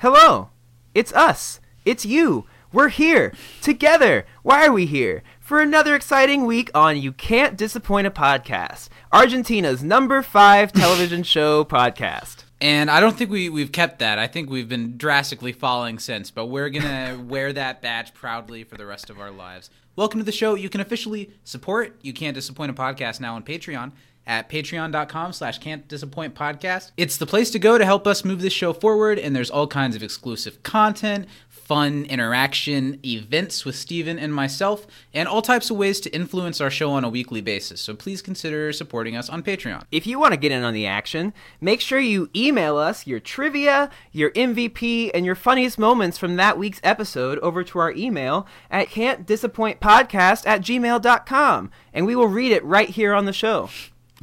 Hello. It's us. It's you. We're here. Together. Why are we here? For another exciting week on You Can't Disappoint a Podcast, Argentina's number five television show podcast. And I don't think we, we've kept that. I think we've been drastically falling since, but we're going to wear that badge proudly for the rest of our lives. Welcome to the show. You can officially support You Can't Disappoint a Podcast now on Patreon at patreon.com slash can't disappoint podcast. It's the place to go to help us move this show forward, and there's all kinds of exclusive content, fun interaction, events with Steven and myself, and all types of ways to influence our show on a weekly basis. So please consider supporting us on Patreon. If you want to get in on the action, make sure you email us your trivia, your MVP, and your funniest moments from that week's episode over to our email at can'tdisappointpodcast at gmail.com, and we will read it right here on the show.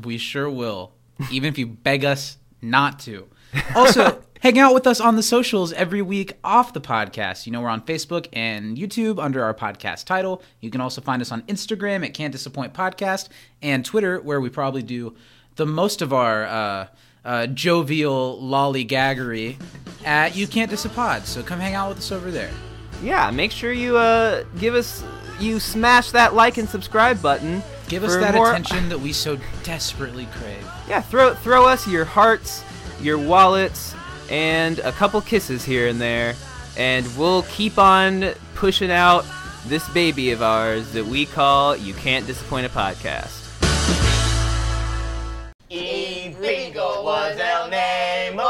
We sure will, even if you beg us not to. Also, hang out with us on the socials every week off the podcast. You know, we're on Facebook and YouTube under our podcast title. You can also find us on Instagram at Can't Disappoint Podcast and Twitter, where we probably do the most of our uh, uh, jovial lollygaggery at You Can't Disappoint. So come hang out with us over there. Yeah, make sure you uh, give us, you smash that like and subscribe button. Give us that more- attention that we so desperately crave. Yeah, throw throw us your hearts, your wallets, and a couple kisses here and there, and we'll keep on pushing out this baby of ours that we call You Can't Disappoint a Podcast. Y Bingo was el Nemo.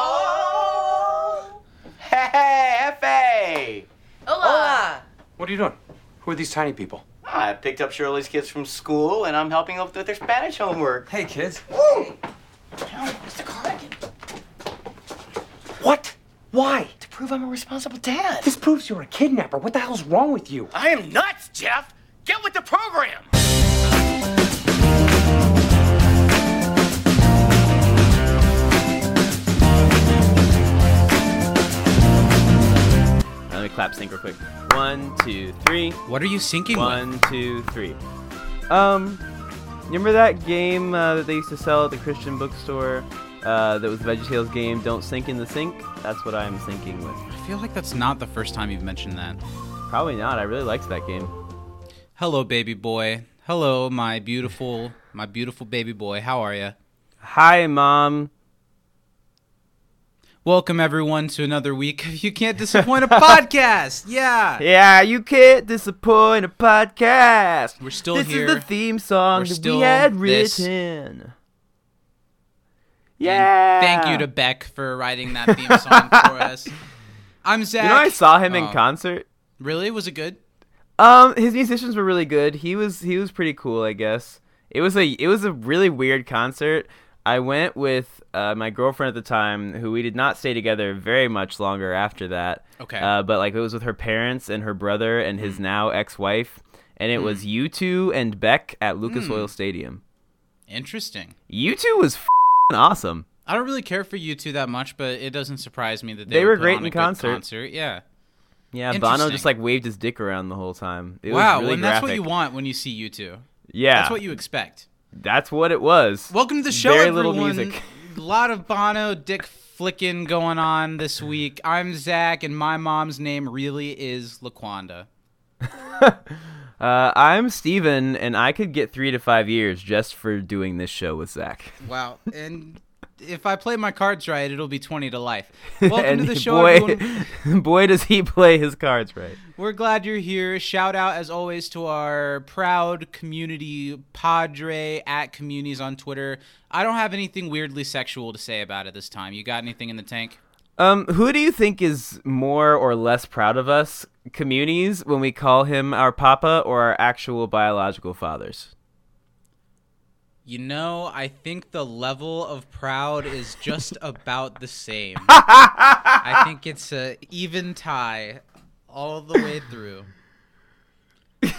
Hey, Hefe! Hola. What are you doing? Who are these tiny people? I picked up Shirley's kids from school and I'm helping them with their Spanish homework. Hey, kids. Mr. Cardigan. What? Why? To prove I'm a responsible dad. This proves you're a kidnapper. What the hell's wrong with you? I am nuts, Jeff! Get with the program! Me clap sync real quick. One, two, three. What are you syncing with? One, two, three. Um, remember that game uh, that they used to sell at the Christian bookstore? Uh, that was VeggieTales game. Don't sink in the sink. That's what I'm sinking with. I feel like that's not the first time you've mentioned that. Probably not. I really liked that game. Hello, baby boy. Hello, my beautiful, my beautiful baby boy. How are you? Hi, mom. Welcome everyone to another week of You Can't Disappoint a Podcast. Yeah. Yeah, you can't disappoint a podcast. We're still here. this here. is the theme song We're that we had this. written. And Yeah. Thank you to Beck for writing that theme song for us. I'm Zach. You know, I saw him in Oh, concert. Really? Was it good? Um, his musicians were really good. He was he was pretty cool, I guess. It was a it was a really weird concert. I went with uh, my girlfriend at the time, who we did not stay together very much longer after that. Okay. Uh, but like it was with her parents and her brother and his now ex-wife, and it was you two and Beck at Lucas Oil Stadium. Interesting. You two was f***ing awesome. I don't really care for you two that much, but it doesn't surprise me that they, They were great in concert. concert. Yeah. Yeah, Bono just like waved his dick around the whole time. It wow. was really and that's what you want when you see you two. Yeah, That's what you expect. That's what it was. Welcome to the show, Very everyone. little music. A lot of Bono dick flicking going on this week. I'm Zach, and my mom's name really is Laquanda. Uh, I'm Steven, and I could get three to five years just for doing this show with Zach. Wow. And if I play my cards right, it'll be 20 to life. Welcome to the show, boy, everyone. boy, does he play his cards right. We're glad you're here. Shout out, as always, to our proud community padre at communities on Twitter. I don't have anything weirdly sexual to say about it this time. You got anything in the tank? Um, who do you think is more or less proud of us, communities, when we call him our papa or our actual biological fathers? You know, I think the level of proud is just about the same. I think it's a even tie all the way through.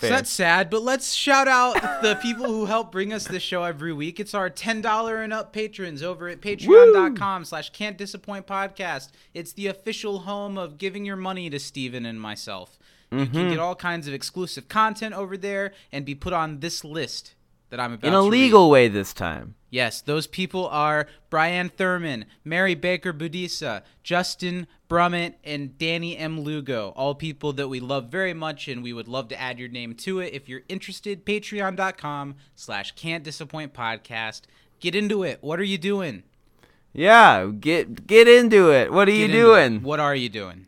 So that's sad, but let's shout out the people who help bring us this show every week. It's our $10 and up patrons over at patreon.com slash can't disappoint podcast. It's the official home of giving your money to Steven and myself. You can mm-hmm. get all kinds of exclusive content over there and be put on this list that I'm about In a read. legal way this time. Yes, those people are Brian Thurman, Mary Baker Budisa, Justin Brummett, and Danny M. Lugo. All people that we love very much, and we would love to add your name to it. If you're interested, patreon.com slash can't disappoint podcast. Get into it. What are you doing? Yeah, get get into it. What are you Get into doing? What are you doing?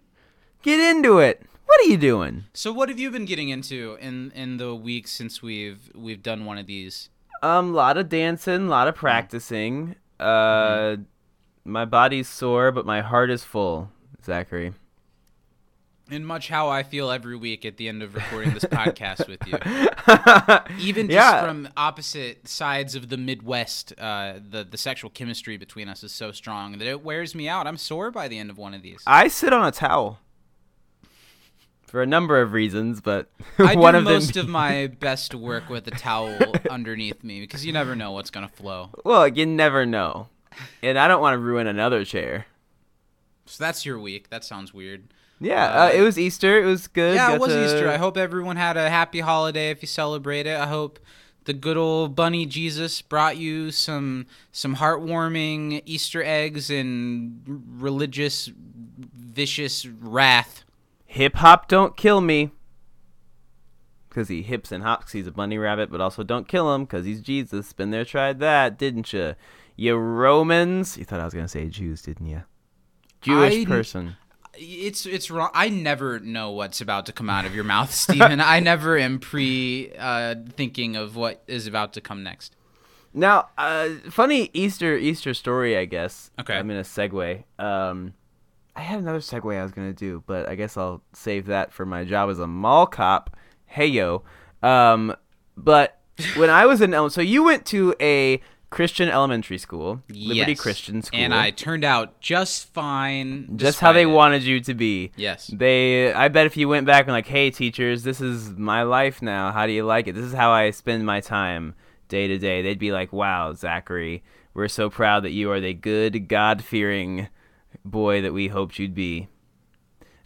Get into it. What are you doing? So what have you been getting into in in the weeks since we've we've done one of these? Um, lot of dancing, lot of practicing. Uh, my body's sore, but my heart is full. Zachary. And much how I feel every week at the end of recording this podcast with you. Even just Yeah. from opposite sides of the Midwest, uh, the the sexual chemistry between us is so strong that it wears me out. I'm sore by the end of one of these. I sit on a towel for a number of reasons, but I one do of most them. of my best work with a towel underneath me because you never know what's gonna flow. well, you never know, and I don't want to ruin another chair. So that's your week. That sounds weird. Yeah, Uh, uh, it was Easter. It was good. Yeah, it was to- Easter. I hope everyone had a happy holiday if you celebrate it. I hope the good old bunny Jesus brought you some some heartwarming Easter eggs and religious vicious wrath. Hip hop don't kill me. Because he hips and hops, he's a bunny rabbit, but also don't kill him because he's Jesus. Been there, tried that, didn't you? You Romans. You thought I was going to say Jews, didn't you? Jewish I- person. It's it's wrong. I never know what's about to come out of your mouth, Stephen. I never am pre uh, thinking of what is about to come next. Now, uh, funny Easter Easter story, I guess. Okay. I'm in a segue. Um, I had another segue I was gonna do, but I guess I'll save that for my job as a mall cop. Hey yo. Um, but when I was in, ele- so you went to a Christian elementary school, Liberty Yes. Christian School, and I turned out just fine. just how they it. wanted you to be. Yes. They, I bet if you went back and like, hey teachers, this is my life now. How do you like it? This is how I spend my time day to day. They'd be like, wow, Zachary, we're so proud that you are the good, God fearing boy that we hoped you'd be.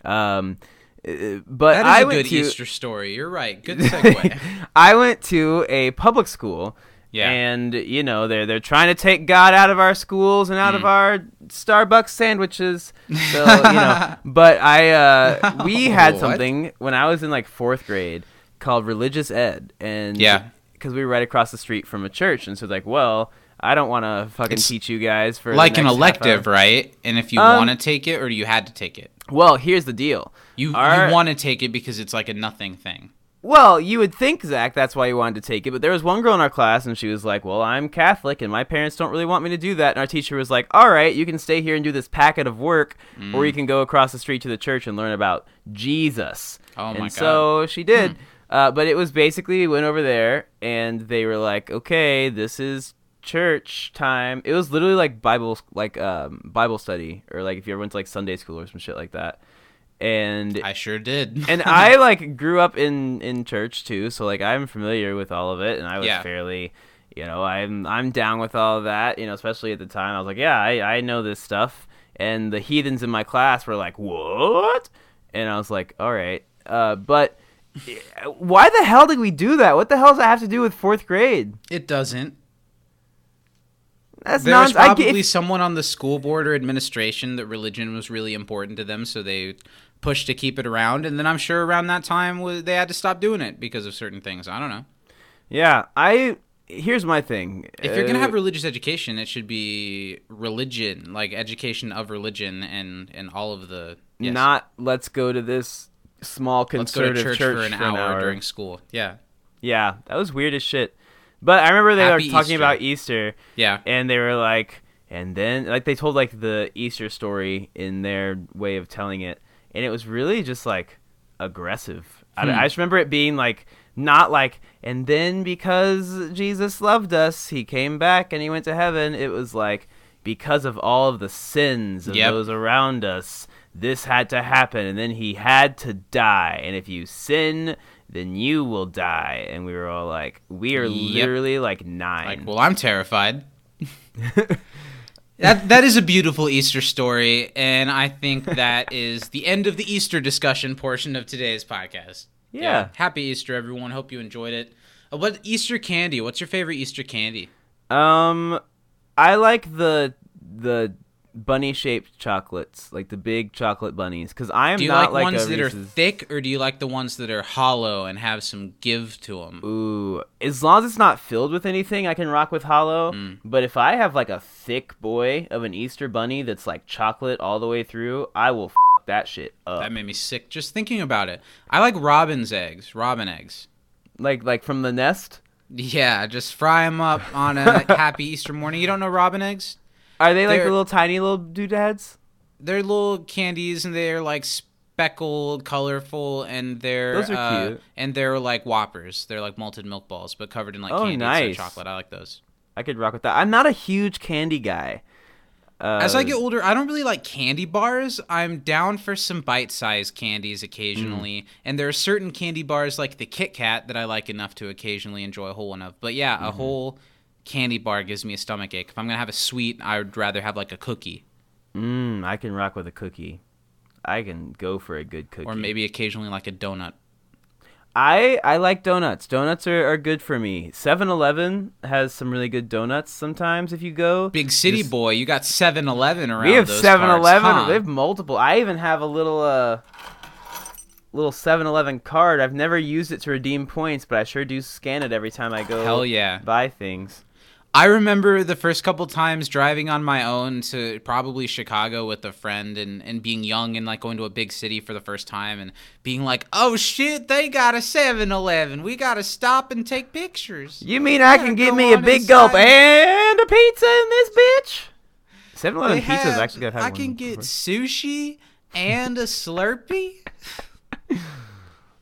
Um, uh, but That is I a went good to, Easter story. You're right. Good segue. I went to a public school. Yeah. And you know they're they're trying to take God out of our schools and Mm. out of our Starbucks sandwiches. So you know, but I uh, we had something when I was in like fourth grade called religious ed, and Yeah. because we were right across the street from a church, and so it's like, well, I don't want to fucking It's teach you guys for like an elective, right? And if you Um, want to take it, or you had to take it, Well, here's the deal. you Our- you want to take it because it's like a nothing thing. Well, you would think, Zach, that's why you wanted to take it. But there was one girl in our class, and she was like, Well, I'm Catholic, and my parents don't really want me to do that. And our teacher was like, All right, you can stay here and do this packet of work, or you Mm. can go across the street to the church and learn about Jesus. Oh, and my God. so she did. Uh, but it was basically, we went over there, and they were like, Okay, this is church time. It was literally like Bible, like um, Bible study, or like if you ever went to like Sunday school or some shit like that. And I sure did. and I like grew up in in church too, so like I'm familiar with all of it, and I was Yeah. fairly, you know, I'm I'm down with all of that, you know, especially at the time. I was like, yeah, I I know this stuff, and the heathens in my class were like, what? And I was like, all right, uh, but why the hell did we do that? What the hell does that have to do with fourth grade? it doesn't. That's There was probably get- someone on the school board or administration that religion was really important to them, so they pushed to keep it around. And then I'm sure around that time they had to stop doing it because of certain things. I don't know. yeah, I. Here's my thing. If you're gonna Uh, have religious education, it should be religion, like education of religion, and and all of the yes. not let's go to this small Let's go to conservative church, for an hour, during school. Yeah, Yeah, that was weird as shit. But I remember they Happy were talking Easter. about Easter, yeah. and they were like, and then like they told like the Easter story in their way of telling it, and it was really just like aggressive. I, Hmm. I just remember it being like not like, and then because Jesus loved us, he came back and he went to heaven. It was like because of all of the sins of Yep. those around us, this had to happen, and then he had to die. And if you sin, then you will die. And we were all like, we are Yep. literally like nine. Like, well, I'm terrified. that that is a beautiful Easter story, and I think that is the end of the Easter discussion portion of today's podcast. Yeah. Happy Easter, everyone. Hope you enjoyed it. Uh, What Easter candy? What's your favorite Easter candy? Um, I like the the bunny shaped chocolates, like the big chocolate bunnies, because I am Do you not like, like, ones that are thick, or do you like the ones that are hollow and have some give to them? Ooh, as long as it's not filled with anything, I can rock with hollow. Mm. But if I have like a thick boy of an Easter bunny that's like chocolate all the way through, I will f- that shit up. That made me sick just thinking about it. I like robin's eggs, robin eggs. like like from the nest. Yeah, just fry them up on a happy Easter morning. You don't know robin eggs? Are they like They're- the little tiny little doodads? They're little candies and they're like speckled, colorful, and they're Those are uh, cute. And they're like whoppers. They're like malted milk balls, but covered in like Oh, candy nice. chocolate. I like those. I could rock with that. I'm not a huge candy guy. Uh, As I get older, I don't really like candy bars. I'm down for some bite-sized candies occasionally, Mm. and there are certain candy bars like the Kit Kat that I like enough to occasionally enjoy a whole one of. But yeah, Mm-hmm. a whole candy bar gives me a stomach ache. If I'm gonna have a sweet, I would rather have like a cookie, mm, I can rock with a cookie. I can go for a good cookie. or maybe occasionally like a donut. I I like donuts. Donuts are, are good for me. 7-Eleven has some really good donuts sometimes if you go. Big city Just- boy, you got 7-Eleven around. We have those 7-Eleven. parts, huh? We have multiple. I even have a little uh little 7-Eleven card. I've never used it to redeem points, but I sure do scan it every time I go Hell yeah. buy things. I remember the first couple times driving on my own to probably Chicago with a friend and, and being young and like going to a big city for the first time and being like, oh shit, they got a 7 Eleven. We got to stop and take pictures. You mean I can get me a big gulp and a pizza in this bitch? 7-Eleven They pizza's have- actually got I can get sushi and a Slurpee.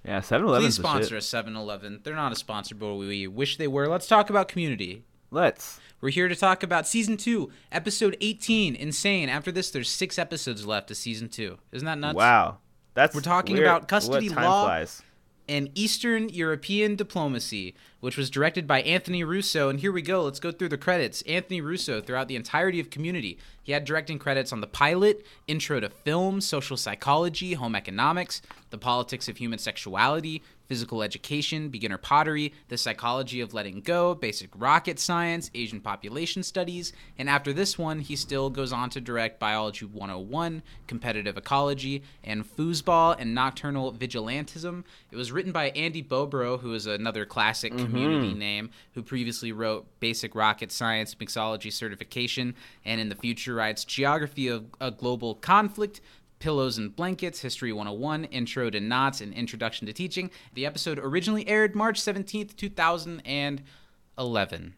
Yeah, 7-Eleven. Please sponsor a 7 Eleven. They're not a sponsor, but we wish they were. Let's talk about community. Let's. We're here to talk about season two, episode 18. Insane. After this, there's six episodes left of season two. Isn't that nuts? Wow. That's We're talking weird. about custody law. Flies. and Eastern European Diplomacy, which was directed by Anthony Russo. And here we go. Let's go through the credits. Anthony Russo, throughout the entirety of Community, he had directing credits on the pilot, Intro to Film, Social Psychology, Home Economics, The Politics of Human Sexuality, Physical Education, Beginner Pottery, The Psychology of Letting Go, Basic Rocket Science, Asian Population Studies, and after this one, he still goes on to direct Biology 101, Competitive Ecology, and Foosball and Nocturnal Vigilantism. It was written by Andy Bobrow, who is another classic mm-hmm. Community name, who previously wrote Basic Rocket Science, Mixology Certification, and in the future writes Geography of a Global Conflict, Pillows and Blankets, History 101, Intro to Knots, and Introduction to Teaching. The episode originally aired March 17th, 2011.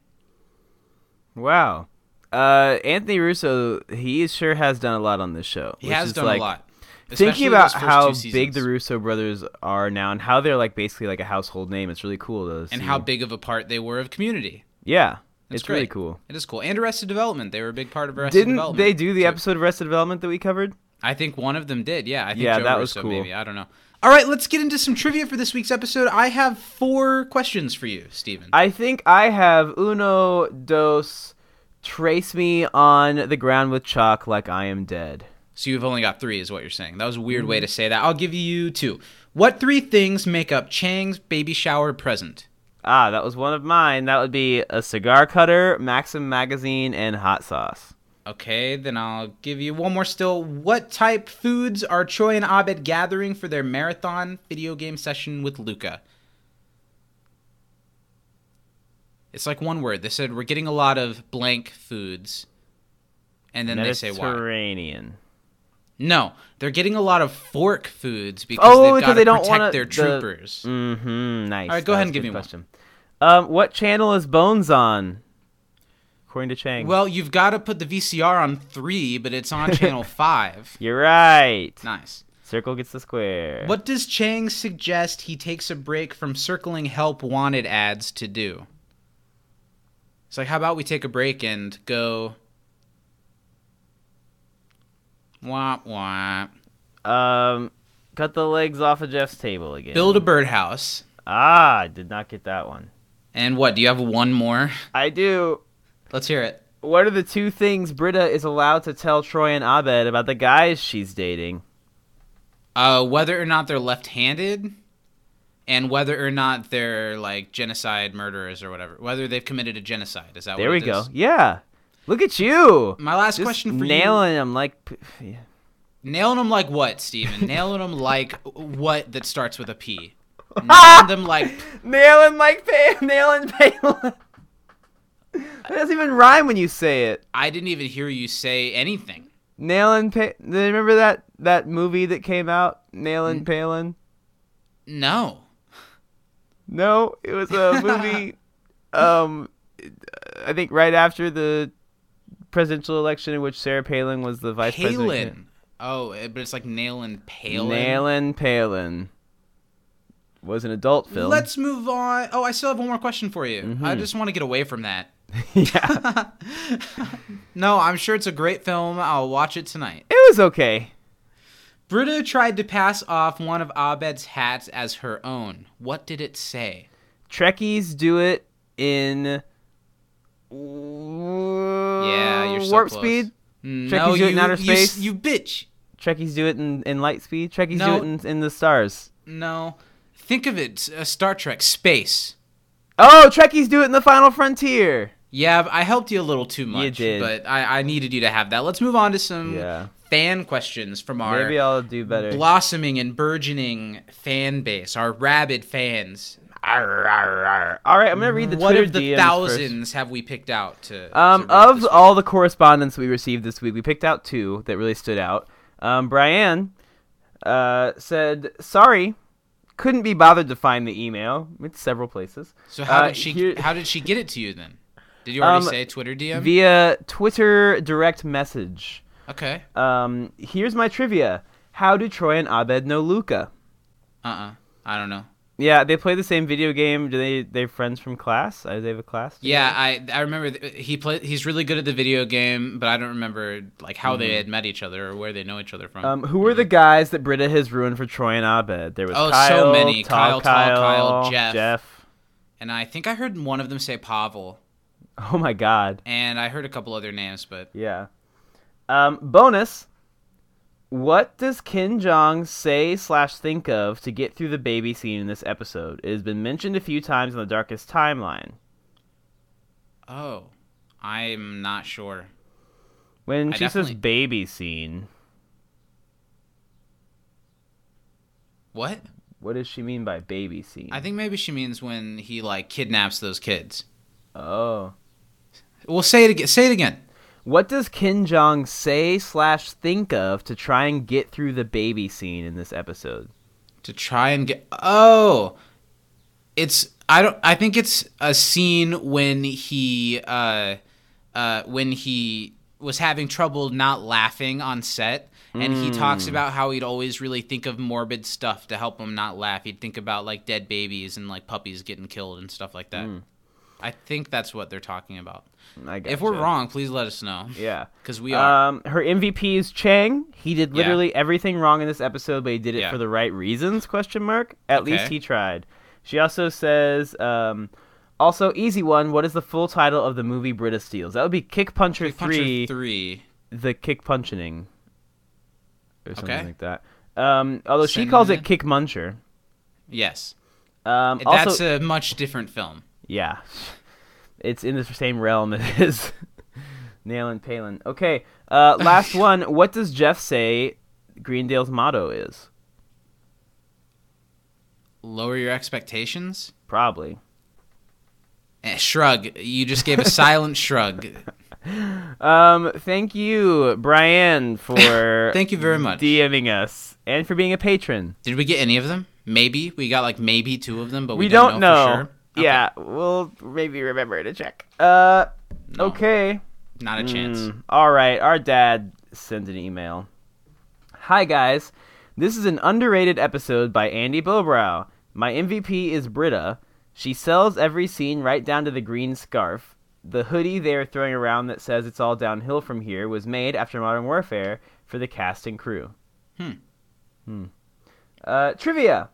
Wow. Uh, Anthony Russo, he sure has done a lot on this show. He has done like, a lot. Thinking about how big the. Russo brothers are now and how they're like basically like a household name, it's really cool to and see. how big of a part they were of Community. Yeah, It's, really cool. It is cool. And Arrested Development. They were a big part of Arrested Development. Didn't they do the too. episode of Arrested Development that we covered? I think one of them did. Yeah, I think Yeah, Joe that was Russo cool. maybe. I don't know. All right, let's get into some trivia for this week's episode. I have four questions for you, Steven. I think I have uno dos. Trace me on the ground with chalk like I am dead. So you've only got three, is what you're saying. That was a weird way Mm-hmm. to say that. I'll give you two. What three things make up Chang's baby shower present? Ah, that was one of mine. That would be a cigar cutter, Maxim magazine, and hot sauce. Okay, then I'll give you one more still. What type foods are Troy and Abed gathering for their marathon video game session with Luka? It's like one word. They said we're getting a lot of blank foods. And then they say why. Mediterranean. No, they're getting a lot of fork foods because Oh, they've got to they don't protect wanna- their the- troopers. Mm-hmm. Nice. All right, go That ahead and give me one. question. Um, what channel is Bones on? According to Chang. Well, you've got to put the VCR on three, but it's on channel five. you're right. Nice. Circle gets the square. What does Chang suggest he takes a break from circling help wanted ads to do? It's like, how about we take a break and go. Wah, wah. Um, cut the legs off of Jeff's table again. Build a birdhouse. Ah, I did not get that one. And what? Do you have one more? I do. Let's hear it. What are the two things Britta is allowed to tell Troy and Abed about the guys she's dating? Uh, whether or not they're left handed and whether or not they're like genocide murderers or whatever, whether they've committed a genocide. Is that There what we go. Yeah. Look at you. My last Just question for you. nailing them like. yeah. Nailing them like what, Steven? Nailing them like what that starts with a P? Nailing them like Nailing like pa- nailing Palin. It doesn't even rhyme when you say it. I didn't even hear you say anything. Nailing pa- Remember that that movie that came out, Nailing Mm. Palin? No. No, it was a movie. um, I think right after the presidential election in which Sarah Palin was the vice president. Palin. Oh, eh, but it's like nailing Palin. Nailing Palin was an adult film. Let's move on. Oh, I still have one more question for you. Mm-hmm. I just want to get away from that. yeah, No, I'm sure it's a great film. I'll watch it tonight. it was okay. Britta tried to pass off one of Abed's hats as her own. What did it say? Trekkies do it in Yeah, you're so warp close. speed. No, Trekkies do it in you- outer space? You, bitch. Trekkies do it in, in light speed. Trekkies No. do it in, in the stars. No. Think of it, uh, Star Trek, space. Oh, Trekkies do it in the Final Frontier. Yeah, I helped you a little too much, did. but I, I needed you to have that. Let's move on to some Yeah. fan questions from our Maybe I'll do better. blossoming and burgeoning fan base, our rabid fans. Arr, arr, arr. All right, I'm gonna read the what Twitter of the DMs thousands have we picked out to? Um, to of all the correspondence we received this week, we picked out two that really stood out. Um, Brian uh, said, "Sorry, couldn't be bothered to find the email. It's several places. So how uh, did she? here- How did she get it to you then? Did you already Um, say Twitter DM? Via Twitter direct message. okay. Um, here's my trivia: How do Troy and Abed know Luka? Uh. uh I don't know. Yeah, they play the same video game. Do they? They're friends from class? Uh, they have a class. Yeah, I I remember th- he play. He's really good at the video game, but I don't remember like how they had met each other or where they know each other from. Mm-hmm. Um, who were the guys that Britta has ruined for Troy and Abed? There was Oh, so many. Tall Kyle, Tall Kyle, Jeff. Jeff. and I think I heard one of them say Pavel, Oh my God. and I heard a couple other names, but Yeah. Um, bonus. What does Ken Jeong say slash think of to get through the baby scene in this episode? It has been mentioned a few times in the Darkest Timeline. oh, I'm not sure. When I she says baby scene, What? what does she mean by baby scene? I think maybe she means when he like kidnaps those kids. Oh. Well, say it again. Say it again. What does Ken Jeong say slash think of to try and get through the baby scene in this episode? to try and get oh it's i don't i think it's a scene when he uh uh when he was having trouble not laughing on set and he talks about how he'd always really think of morbid stuff to help him not laugh. He'd think about like dead babies and like puppies getting killed and stuff like that i think that's what they're talking about I if we're wrong please let us know Yeah. because we are Um, her MVP is Chang. He did Yeah. literally everything wrong in this episode, but he did it Yeah. for the right reasons? Question mark. At least he tried. She also says, um, also easy one. What is the full title of the movie Britta steals? That would be Kick Puncher Puncher Three, three the Kick Punching, or something Okay. like that. Um, although she calls it. Kick Muncher. yes Um, that's also, a much different film yeah, it's in the same realm as Nailing Palin. Okay, uh, last one. What does Jeff say Greendale's motto is? lower your expectations Probably. Eh, shrug. You just gave a silent shrug. Um, thank you, Brian, for Thank you very much. DMing us and for being a patron. Did we get any of them? Maybe we got like maybe two of them, but we, We, don't, know. for sure. Okay. Yeah, we'll maybe remember to check. Uh, No, okay. not a chance. Mm, all right, our dad sent an email. Hi guys, this is an underrated episode by Andy Bobrow. My MVP is Britta. She sells every scene right down to the green scarf. The hoodie they are throwing around that says it's all downhill from here was made after Modern Warfare for the cast and crew. Hmm. Hmm. Uh, trivia.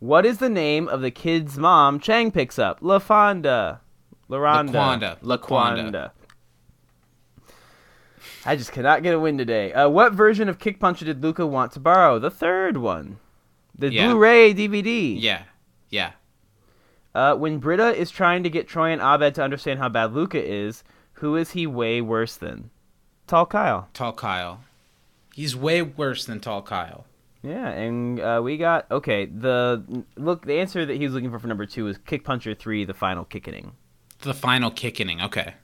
What is the name of the kid's mom Chang picks up? LaFonda. LaRonda. Laquanda. Laquanda. I just cannot get a win today. Uh, what version of Kick Puncher did Luka want to borrow? The third one. The Yeah. Blu-ray DVD. Yeah. Yeah. Uh, when Britta is trying to get Troy and Abed to understand how bad Luka is, who is he way worse than? Tall Kyle. Tall Kyle. He's way worse than Tall Kyle. Yeah, and uh, we got okay. The look, the answer that he was looking for for number two is Kick Puncher three, the final kicking. The final kicking. Okay.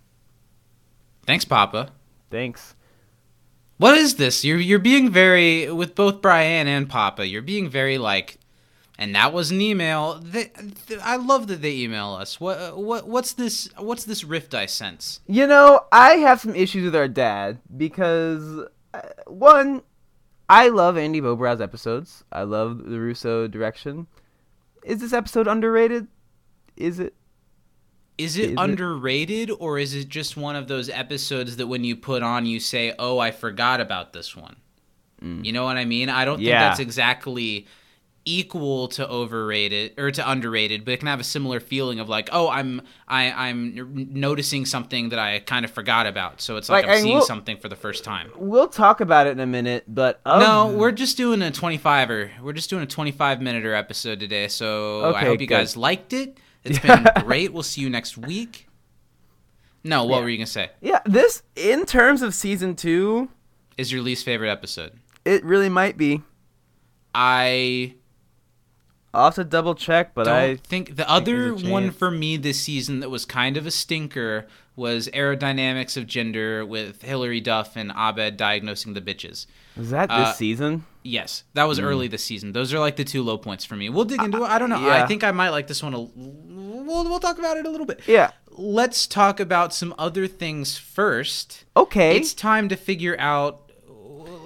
Thanks, Papa. Thanks. What is this? You're you're being very with both Brian and Papa. You're being very like, and that was an email. They, th- I love that they email us. What what what's this? What's this rift I sense? You know, I have some issues with our dad because uh, one, I love Andy Bobrow's episodes. I love the Russo direction. Is this episode underrated? Is it? Is it Is it- underrated or is it just one of those episodes that when you put on you say, "Oh, I forgot about this one." You know what I mean? I don't think Mm. That's exactly equal to overrated or to underrated, but it can have a similar feeling of like, "Oh, I'm I I'm noticing something that I kind of forgot about." So it's like, Like, I'm seeing we'll- something for the first time. We'll talk about it in a minute, but of- No, we're just doing a 25er. We're just doing a 25 minute episode today. So I hope you good. guys liked it. It's been great. We'll see you next week. No, what Yeah. were you going to say? yeah. This, in terms of season two, Is your least favorite episode? it really might be. I I'll have to double check, but don't I think the other a one for me this season that was kind of a stinker was aerodynamics of gender with Hilary Duff and Abed diagnosing the bitches. was that this uh, season. Yes, that was early this season. Those are like the two low points for me. We'll dig into it. I don't know. yeah. I think I might like this one. A, we'll we'll talk about it a little bit. Yeah. Let's talk about some other things first. Okay. It's time to figure out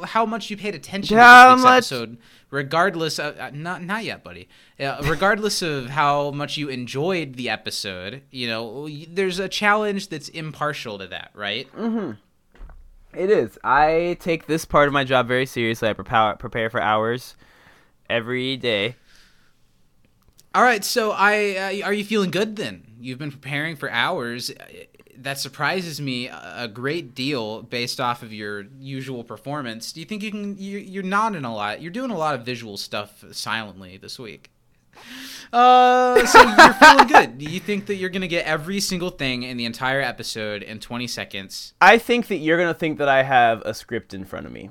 how much you paid attention to this much- episode, regardless of uh, not not yet, buddy. Uh, regardless of how much you enjoyed the episode, you know, there's a challenge that's impartial to that, right? It is. I take this part of my job very seriously. I prepare prepare for hours every day. All right, so I uh, are you feeling good then? You've been preparing for hours. That surprises me a great deal based off of your usual performance. Do you think you can? You, you're nodding a lot. You're doing a lot of visual stuff silently this week. Uh, so you're feeling good. Do you think that you're gonna get every single thing in the entire episode in 20 seconds? I think that you're gonna think that I have a script in front of me.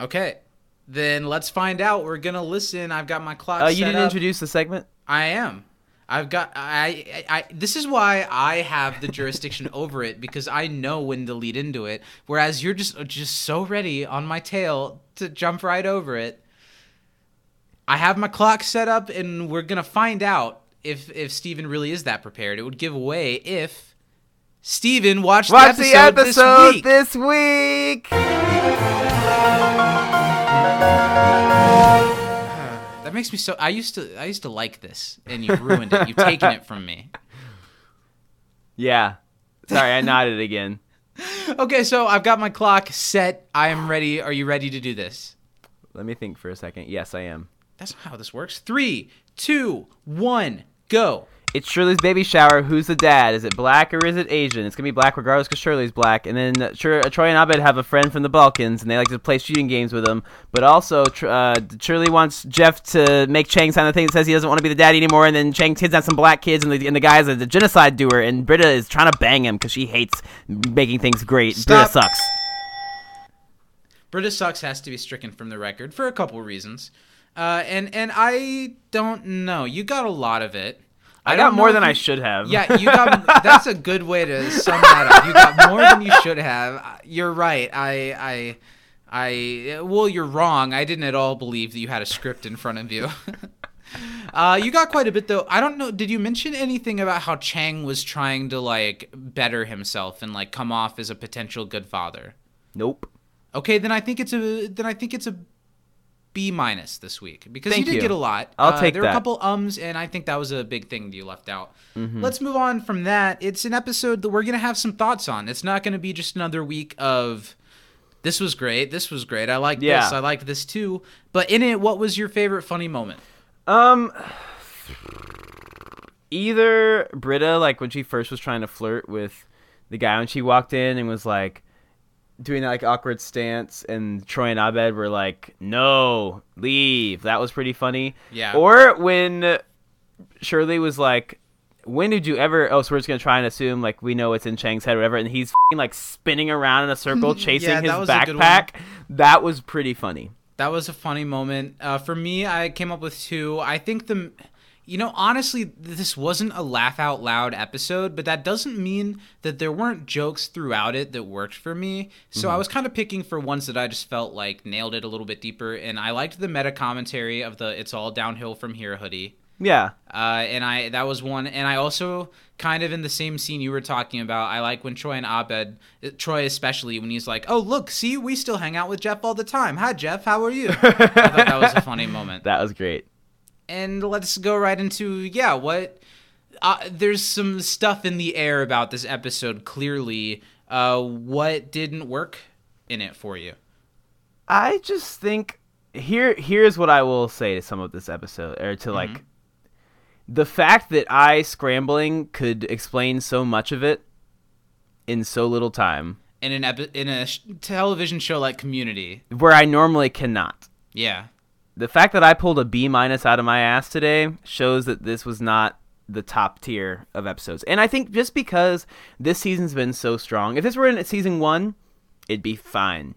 Okay, then let's find out. We're gonna listen. I've got my clock. Uh, you didn't up. introduce the segment. I am. I've got I, I I this is why I have the jurisdiction over it because I know when to lead into it whereas you're just just so ready on my tail to jump right over it. I have my clock set up and we're going to find out if if Steven really is that prepared. It would give away if Steven watched Watch the episode, this week. this week. That makes me so I used to I used to like this and you've ruined it. You've taken it from me. Yeah. Sorry, I nodded again. Okay, so I've got my clock set. I am ready. Are you ready to do this? Let me think for a second. Yes, I am. That's not how this works. Three, two, one, go. It's Shirley's baby shower. Who's the dad? Is it black or is it Asian? It's gonna be black regardless because Shirley's black. And then uh, uh, Troy and Abed have a friend from the Balkans, and they like to play shooting games with him. But also, uh, Shirley wants Jeff to make Chang sign the thing that says he doesn't want to be the daddy anymore. And then Chang kidnaps some black kids, and the, and the guy's a the genocide doer. And Britta is trying to bang him because she hates making things great. Stop. Britta sucks. Britta sucks has to be stricken from the record for a couple reasons. Uh, and and I don't know. You got a lot of it. I, don't got more than if I should have. Yeah, you got. that's a good way to sum that up. You got more than you should have. You're right. I I I well, you're wrong. I didn't at all believe that you had a script in front of you. uh, you got quite a bit though. I don't know. Did you mention anything about how Chang was trying to like better himself and like come off as a potential good father? Nope. Okay, then I think it's a then I think it's a B minus this week because Thank you did you. get a lot. I'll Uh, take there were a. Mm-hmm. couple ums, and I think that was a big thing that you left out. Let's move on from that. It's an episode that we're gonna have some thoughts on. It's not gonna be just another week of this was great, this was great. I like Yeah. this, I liked this too. But in it, what was your favorite funny moment? Um, either Britta, like when she first was trying to flirt with the guy when she walked in and was like doing that like awkward stance, and Troy and Abed were like, "No, leave." That was pretty funny. Yeah. Or when Shirley was like, "When did you ever?" Oh, so we're just gonna try and assume like we know it's in Chang's head, or whatever. And he's f***ing, like spinning around in a circle, chasing Yeah, his that was a good backpack. That was pretty funny. That was a funny moment. Uh, for me, I came up with two. I think the, you know, honestly, this wasn't a laugh out loud episode, but that doesn't mean that there weren't jokes throughout it that worked for me. So I was kind of picking for ones that I just felt like nailed it a little bit deeper, and I liked the meta commentary of the "It's all downhill from here" hoodie. Yeah, Uh, and I that was one, and I also kind of in the same scene you were talking about. I like when Troy and Abed, uh, Troy especially when he's like, "Oh look, see, we still hang out with Jeff all the time. Hi Jeff, how are you?" I thought that was a funny moment. that was great. And let's go right into yeah, what? Uh, there's some stuff in the air about this episode. Clearly, uh, what didn't work in it for you? I just think here here's what I will say to some of this episode or to like the fact that I scrambling could explain so much of it in so little time In an epi- in a sh- television show like Community, where I normally cannot. yeah. The fact that I pulled a B minus out of my ass today shows that this was not the top tier of episodes. And I think just because this season's been so strong, if this were in season 1, it'd be fine.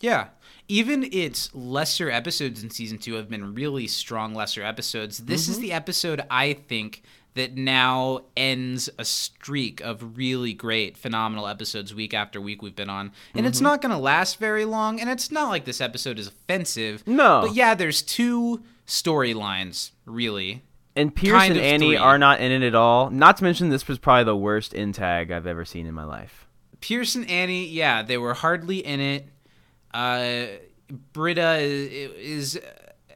Yeah. Even its lesser episodes in season two have been really strong lesser episodes. This is mm-hmm. the episode I think that now ends a streak of really great, phenomenal episodes week after week we've been on. And it's not going to last very long. And it's not like this episode is offensive. No. But yeah, there's two storylines, really. And Pierce Kind and Annie three. are not in it at all. Not to mention this was probably the worst in tag I've ever seen in my life. Pierce and Annie, yeah, they were hardly in it. Uh, Britta is, is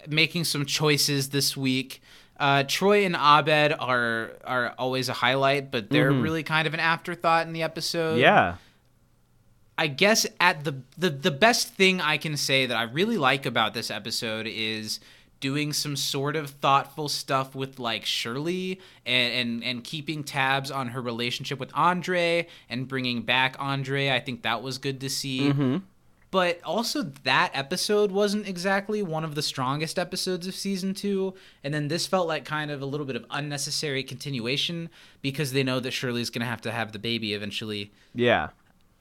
making some choices this week. Uh, Troy and Abed are are always a highlight, but they're really kind of an afterthought in the episode. Yeah. I guess at the, the the best thing I can say that I really like about this episode is doing some sort of thoughtful stuff with like Shirley and and, and keeping tabs on her relationship with Andre and bringing back Andre. I think that was good to see. But also that episode wasn't exactly one of the strongest episodes of season 2 and then this felt like kind of a little bit of unnecessary continuation because they know that Shirley's going to have to have the baby eventually. Yeah.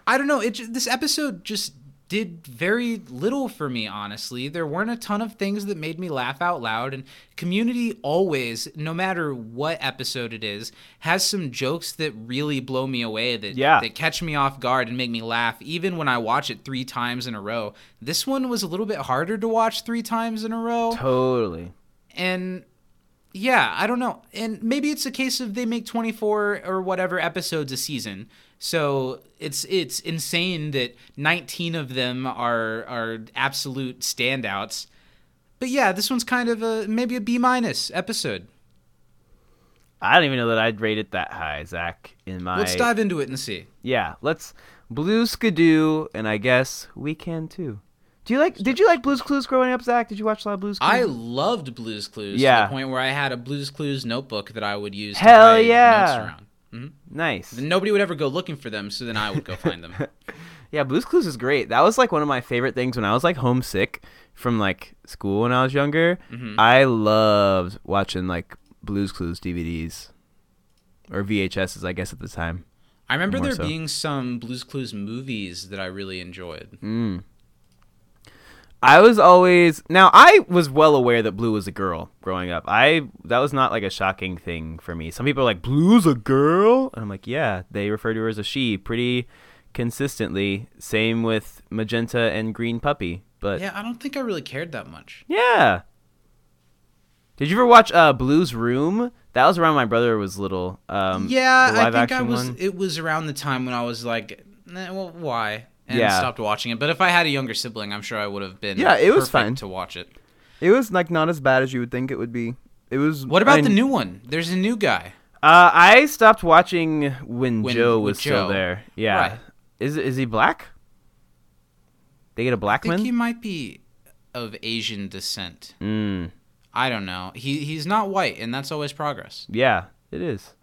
I don't know. It this episode just did very little for me, honestly. There weren't a ton of things that made me laugh out loud, and Community always, no matter what episode it is, has some jokes that really blow me away. That Yeah. that catch me off guard and make me laugh, even when I watch it three times in a row. This one was a little bit harder to watch three times in a row Totally. and yeah, I don't know. And maybe it's a case of they make 24 or whatever episodes a season. So it's it's insane that 19 of them are are absolute standouts. But yeah, this one's kind of a maybe a B minus episode. I don't even know that I'd rate it that high, Zach. In my Let's dive into it and see. yeah, let's Blue Skidoo, and I guess we can too. Do you like? Did you like Blue's Clues growing up, Zach? Did you watch a lot of Blue's Clues? I loved Blues Clues to Yeah. the point where I had a Blues Clues notebook that I would use to Hell yeah. Around. nice. And nobody would ever go looking for them, so then I would go find them. Yeah, Blue's Clues is great. That was like one of my favorite things when I was like homesick from like school when I was younger. Mm-hmm. I loved watching like Blues Clues DVDs or VHSs, I guess at the time. I remember there so. being some Blues Clues movies that I really enjoyed. I was always now I was well aware that Blue was a girl growing up. I that was not like a shocking thing for me. Some people are like Blue's a girl, and I'm like, yeah, they refer to her as a she pretty consistently. Same with Magenta and Green Puppy, but Yeah, I don't think I really cared that much. Yeah. Did you ever watch uh, Blue's Room? That was around my brother was little. Um, yeah, I think I was. one. It was around the time when I was like, well, why? And Yeah. stopped watching it. But if I had a younger sibling, I'm sure I would have been. Yeah, it was fine. to watch it. It was like not as bad as you would think it would be. It was. What about I- the new one? There's a new guy. Uh, I stopped watching when, When- Joe was still there. Yeah. Right. Is is he black? They get a black think man. he might be of Asian descent. Mm, I don't know. He he's not white, and that's always progress. yeah, it is.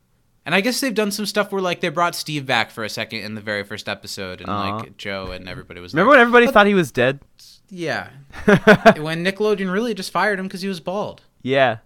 And I guess they've done some stuff where like they brought Steve back for a second in the very first episode, and Aw. like Joe and everybody was. Remember there. when everybody thought he was dead? Yeah. when Nickelodeon really just fired him because he was bald. Yeah.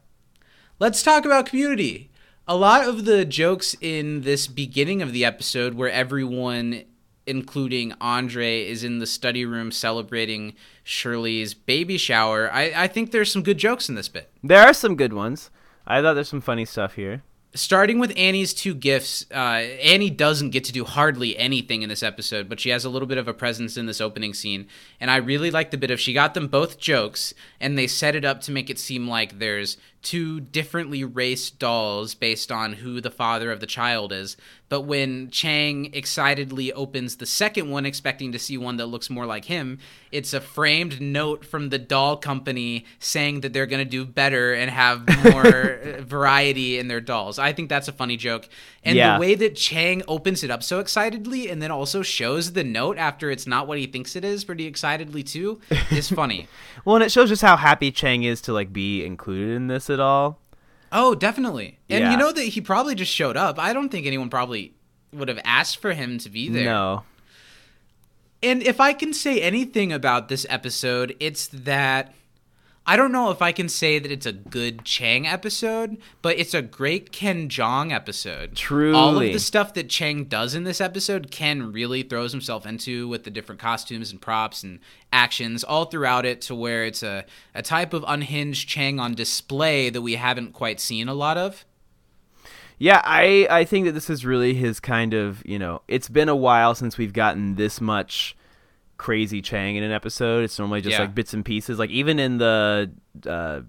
Let's talk about community. A lot of the jokes in this beginning of the episode where everyone including Andre is in the study room celebrating Shirley's baby shower. I, I think there's some good jokes in this bit. There are some good ones. I thought there's some funny stuff here. Starting with Annie's two gifts, uh, Annie doesn't get to do hardly anything in this episode, but she has a little bit of a presence in this opening scene. And I really like the bit of she got them both jokes, and they set it up to make it seem like there's two differently raced dolls based on who the father of the child is. But when Chang excitedly opens the second one, expecting to see one that looks more like him, it's a framed note from the doll company saying that they're going to do better and have more uh, variety in their dolls. I think that's a funny joke. And Yeah. the way that Chang opens it up so excitedly and then also shows the note after it's not what he thinks it is pretty excitedly too is funny. Well, and it shows just how happy Chang is to like be included in this at all. Oh, definitely. And Yeah. you know that he probably just showed up. I don't think anyone probably would have asked for him to be there. No. And if I can say anything about this episode, it's that I don't know if I can say that it's a good Chang episode, but it's a great Ken Jeong episode. Truly. All of the stuff that Chang does in this episode, Ken really throws himself into with the different costumes and props and actions all throughout it to where it's a, a type of unhinged Chang on display that we haven't quite seen a lot of. Yeah, I I think that this is really his kind of, you know, it's been a while since we've gotten this much crazy Chang in an episode. It's normally just Yeah. like bits and pieces. Like even in the uh,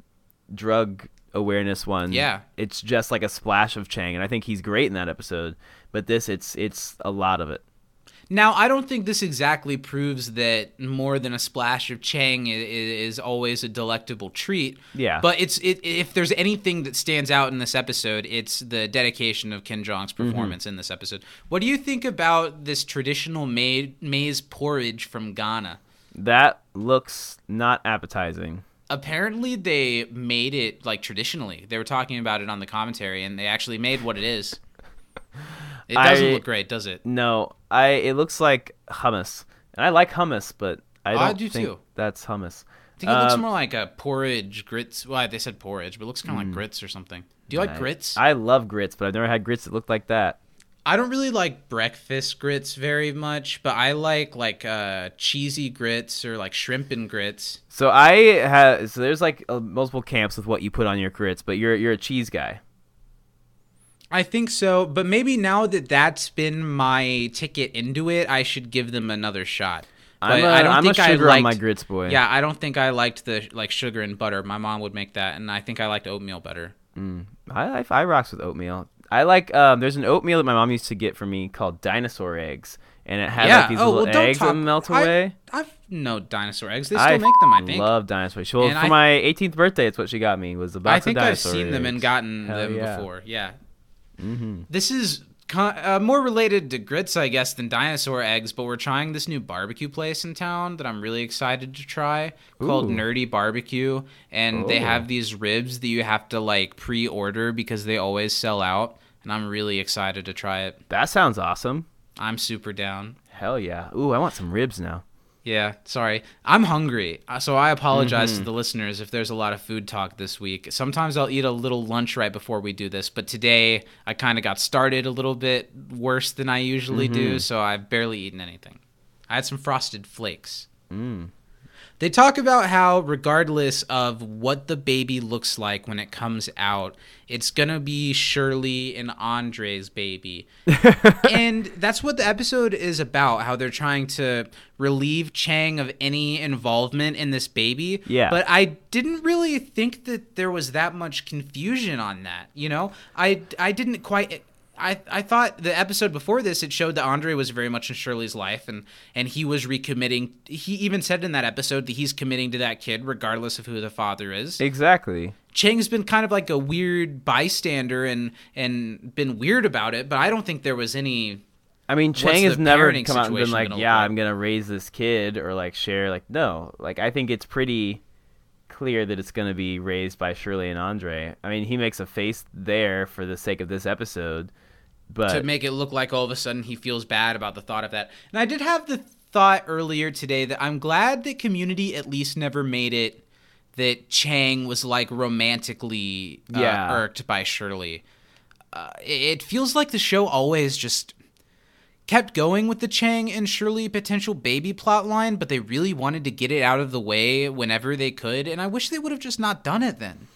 drug awareness one, Yeah. it's just like a splash of Chang, and I think he's great in that episode. But this, it's it's a lot of it. Now, I don't think this exactly proves that more than a splash of Chang is, is always a delectable treat. Yeah. But it's it, if there's anything that stands out in this episode, it's the dedication of Ken Jeong's Mm-hmm. performance in this episode. What do you think about this traditional ma- maize porridge from Ghana? That looks not appetizing. Apparently, they made it like traditionally. They were talking about it on the commentary, and they actually made what it is. It doesn't I- look great, does it? No, I it looks like hummus, and I like hummus, but I Oh, don't I do think too. that's hummus. I think it looks Um, more like a porridge grits. Well, they said porridge, but it looks kind of like grits or something. Do you like grits? I love grits, but I've never had grits that look like that. I don't really like breakfast grits very much, but I like like uh, cheesy grits or like shrimp and grits. So I have so there's like uh, multiple camps with what you put on your grits, but you're you're a cheese guy. I think so, but maybe now that that's been my ticket into it, I should give them another shot. But I'm a, I don't I'm think a I sugar liked, on my grits boy. Yeah, I don't think I liked the like sugar and butter. My mom would make that, and I think I liked oatmeal better. I, I I rocks with oatmeal. I like um there's an oatmeal that my mom used to get for me called dinosaur eggs, and it had yeah. like these oh little well, eggs talk. that melt away. I've no dinosaur eggs. They still I make them, I think. love dinosaur. Well, And for I- my 18th birthday, it's what she got me was the box of dinosaur eggs. I think I've seen them and gotten Hell them yeah. before. Yeah. This is con- uh, more related to grits, I guess, than dinosaur eggs. But we're trying this new barbecue place in town that I'm really excited to try called Nerdy Barbecue, and they Oh. have these ribs that you have to like pre-order because they always sell out. And I'm really excited to try it. That sounds awesome. I'm super down. Hell yeah. Ooh, I want some ribs now. Yeah, sorry. I'm hungry. uh, So I apologize Mm-hmm. to the listeners if there's a lot of food talk this week. Sometimes I'll eat a little lunch right before we do this, but today I kind of got started a little bit worse than I usually do, Mm-hmm. so I've barely eaten anything. I had some frosted flakes. Mm. They talk about how, regardless of what the baby looks like when it comes out, it's gonna be Shirley and Andre's baby. and that's what the episode is about how they're trying to relieve Chang of any involvement in this baby. Yeah. But I didn't really think that there was that much confusion on that. You know, I, I didn't quite. I, I thought the episode before this it showed that Andre was very much in Shirley's life and and he was recommitting. He even said in that episode that he's committing to that kid regardless of who the father is. Exactly. Chang's been kind of like a weird bystander and and been weird about it, but I don't think there was any. I mean, Chang has never come out and been like, "Yeah. I'm gonna raise this kid," or like share. Like, no. Like, I think it's pretty clear that it's gonna be raised by Shirley and Andre. I mean, he makes a face there for the sake of this episode, but to make it look like all of a sudden he feels bad about the thought of that. And I did have the thought earlier today that I'm glad that Community at least never made it that Chang was like romantically uh, Yeah. irked by Shirley. Uh, it it feels like the show always just kept going with the Chang and Shirley potential baby plot line, but they really wanted to get it out of the way whenever they could, and I wish they would have just not done it then.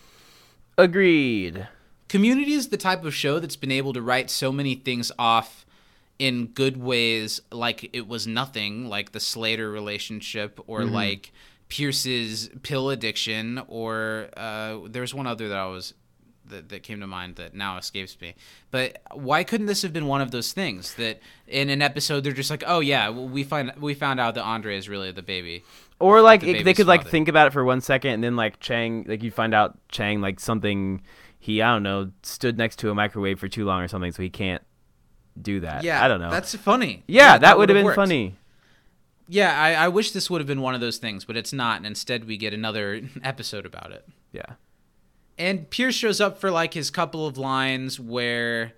Agreed. Community is the type of show that's been able to write so many things off in good ways, like it was nothing, like the Slater relationship, or like Pierce's pill addiction, or uh, there's one other that I was that, that came to mind that now escapes me. But why couldn't this have been one of those things that in an episode they're just like, oh yeah, well, we find we found out that Andre is really the baby. Or like The it, they could like think about it for one second, and then like Chang, like you find out Chang like something he I don't know stood next to a microwave for too long or something, so he can't do that. Yeah, I don't know. That's funny. yeah, that, would have been worked. funny. Yeah, I, I wish this would have been one of those things, but it's not. And instead, we get another episode about it. Yeah. And Pierce shows up for like his couple of lines where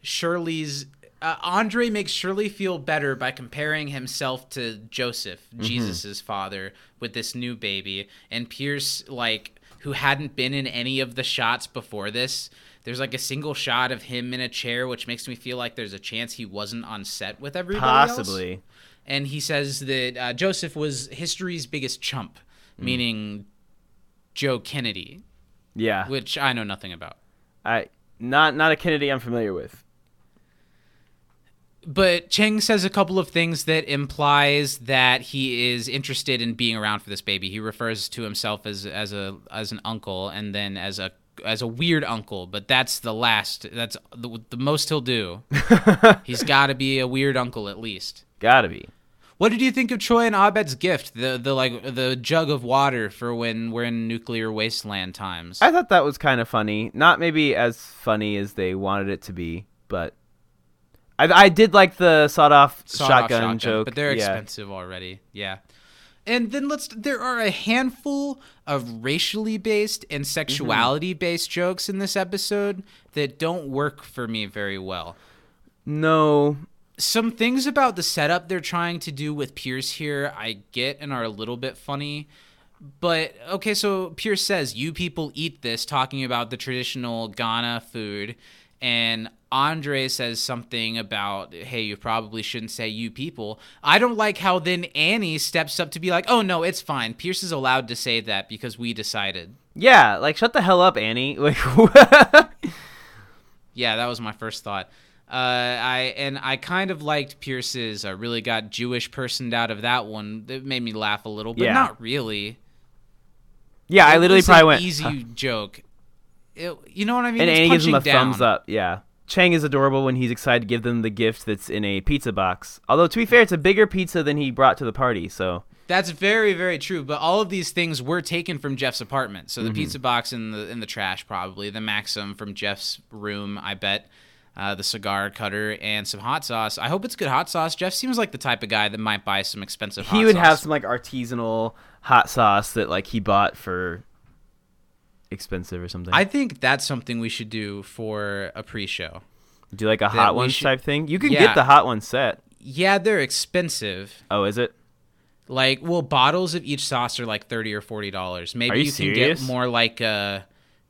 Shirley's. Uh, Andre makes Shirley feel better by comparing himself to Joseph, Jesus's father, with this new baby. And Pierce, like, who hadn't been in any of the shots before this, there's like a single shot of him in a chair, which makes me feel like there's a chance he wasn't on set with everybody else Possibly. and he says that uh, Joseph was history's biggest chump, meaning Joe Kennedy, Yeah. which I know nothing about. I not not a Kennedy I'm familiar with. But Chang says a couple of things that implies that he is interested in being around for this baby. He refers to himself as as a as an uncle, and then as a as a weird uncle. But that's the last. That's the, the most he'll do. He's got to be a weird uncle at least. Gotta be. What did you think of Troy and Abed's gift? The the like the jug of water for when we're in nuclear wasteland times. I thought that was kind of funny. Not maybe as funny as they wanted it to be, but I I did like the sawed off Sawed-off shotgun, joke. but they're yeah. expensive already. Yeah. And then let's there are a handful of racially based and mm-hmm. sexuality based jokes in this episode that don't work for me very well. No. Some things about the setup they're trying to do with Pierce here I get and are a little bit funny. But okay, so Pierce says, You people eat this, talking about the traditional Ghana food. And Andre says something about, Hey, you probably shouldn't say you people. I don't like how then Annie steps up to be like, Oh, no, it's fine. Pierce is allowed to say that because we decided. Yeah, like shut the hell up, Annie. Like Yeah, that was my first thought. Uh, I and I kind of liked Pierce's. I really got Jewish personed out of that one. It made me laugh a little, but Yeah. not really. Yeah, I literally probably an went easy "Huh." joke. It- you know what I mean? and It's Annie gives him a down. thumbs up. Yeah. Chang is adorable when he's excited to give them the gift that's in a pizza box. Although to be fair, it's a bigger pizza than he brought to the party, so That's very, very true. But all of these things were taken from Jeff's apartment. So the Mm-hmm. pizza box in the in the trash, probably the Maxim from Jeff's room, I bet. Uh, the cigar cutter and some hot sauce. I hope it's good hot sauce. Jeff seems like the type of guy that might buy some expensive. hot he would sauce. have some like artisanal hot sauce that like he bought for expensive or something. I think that's something we should do for a pre-show. do like a hot we one should- type thing. You can Yeah. get the hot one set. Yeah, they're expensive. Oh, is it? Like, well, bottles of each sauce are like thirty or forty dollars. Maybe Are you can get more like a,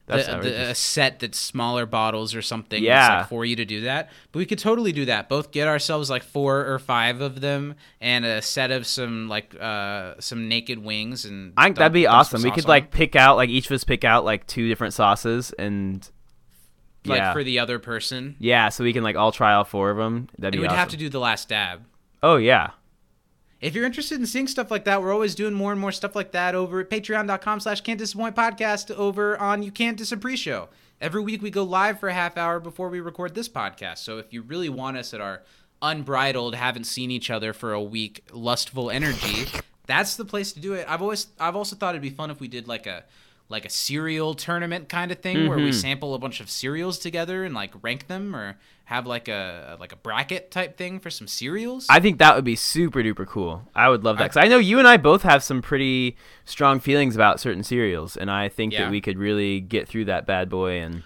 That's the, the, a set that's smaller bottles or something. Yeah. like, for you to do that. But we could totally do that. Both get ourselves like four or five of them and a set of some like uh some naked wings and. I think that'd be awesome. We could on like pick out like each of us pick out like two different sauces and like yeah. for the other person. yeah, so we can like all try all four of them. That'd And be we'd awesome. have to do the last dab. Oh yeah. If you're interested in seeing stuff like that, we're always doing more and more stuff like that over at patreon.com slash can't disappoint podcast over on You Can't Dis a Pre-Show. Every week we go live for a half hour before we record this podcast. So if you really want us at our unbridled, haven't seen each other for a week, lustful energy, that's the place to do it. I've always I've also thought it'd be fun if we did like a like a cereal tournament kind of thing where we mm-hmm. sample a bunch of cereals together and like rank them or have like a like a bracket type thing for some cereals. I think that would be super duper cool. I would love that because I know you and I both have some pretty strong feelings about certain cereals, and I think Yeah. that we could really get through that bad boy. And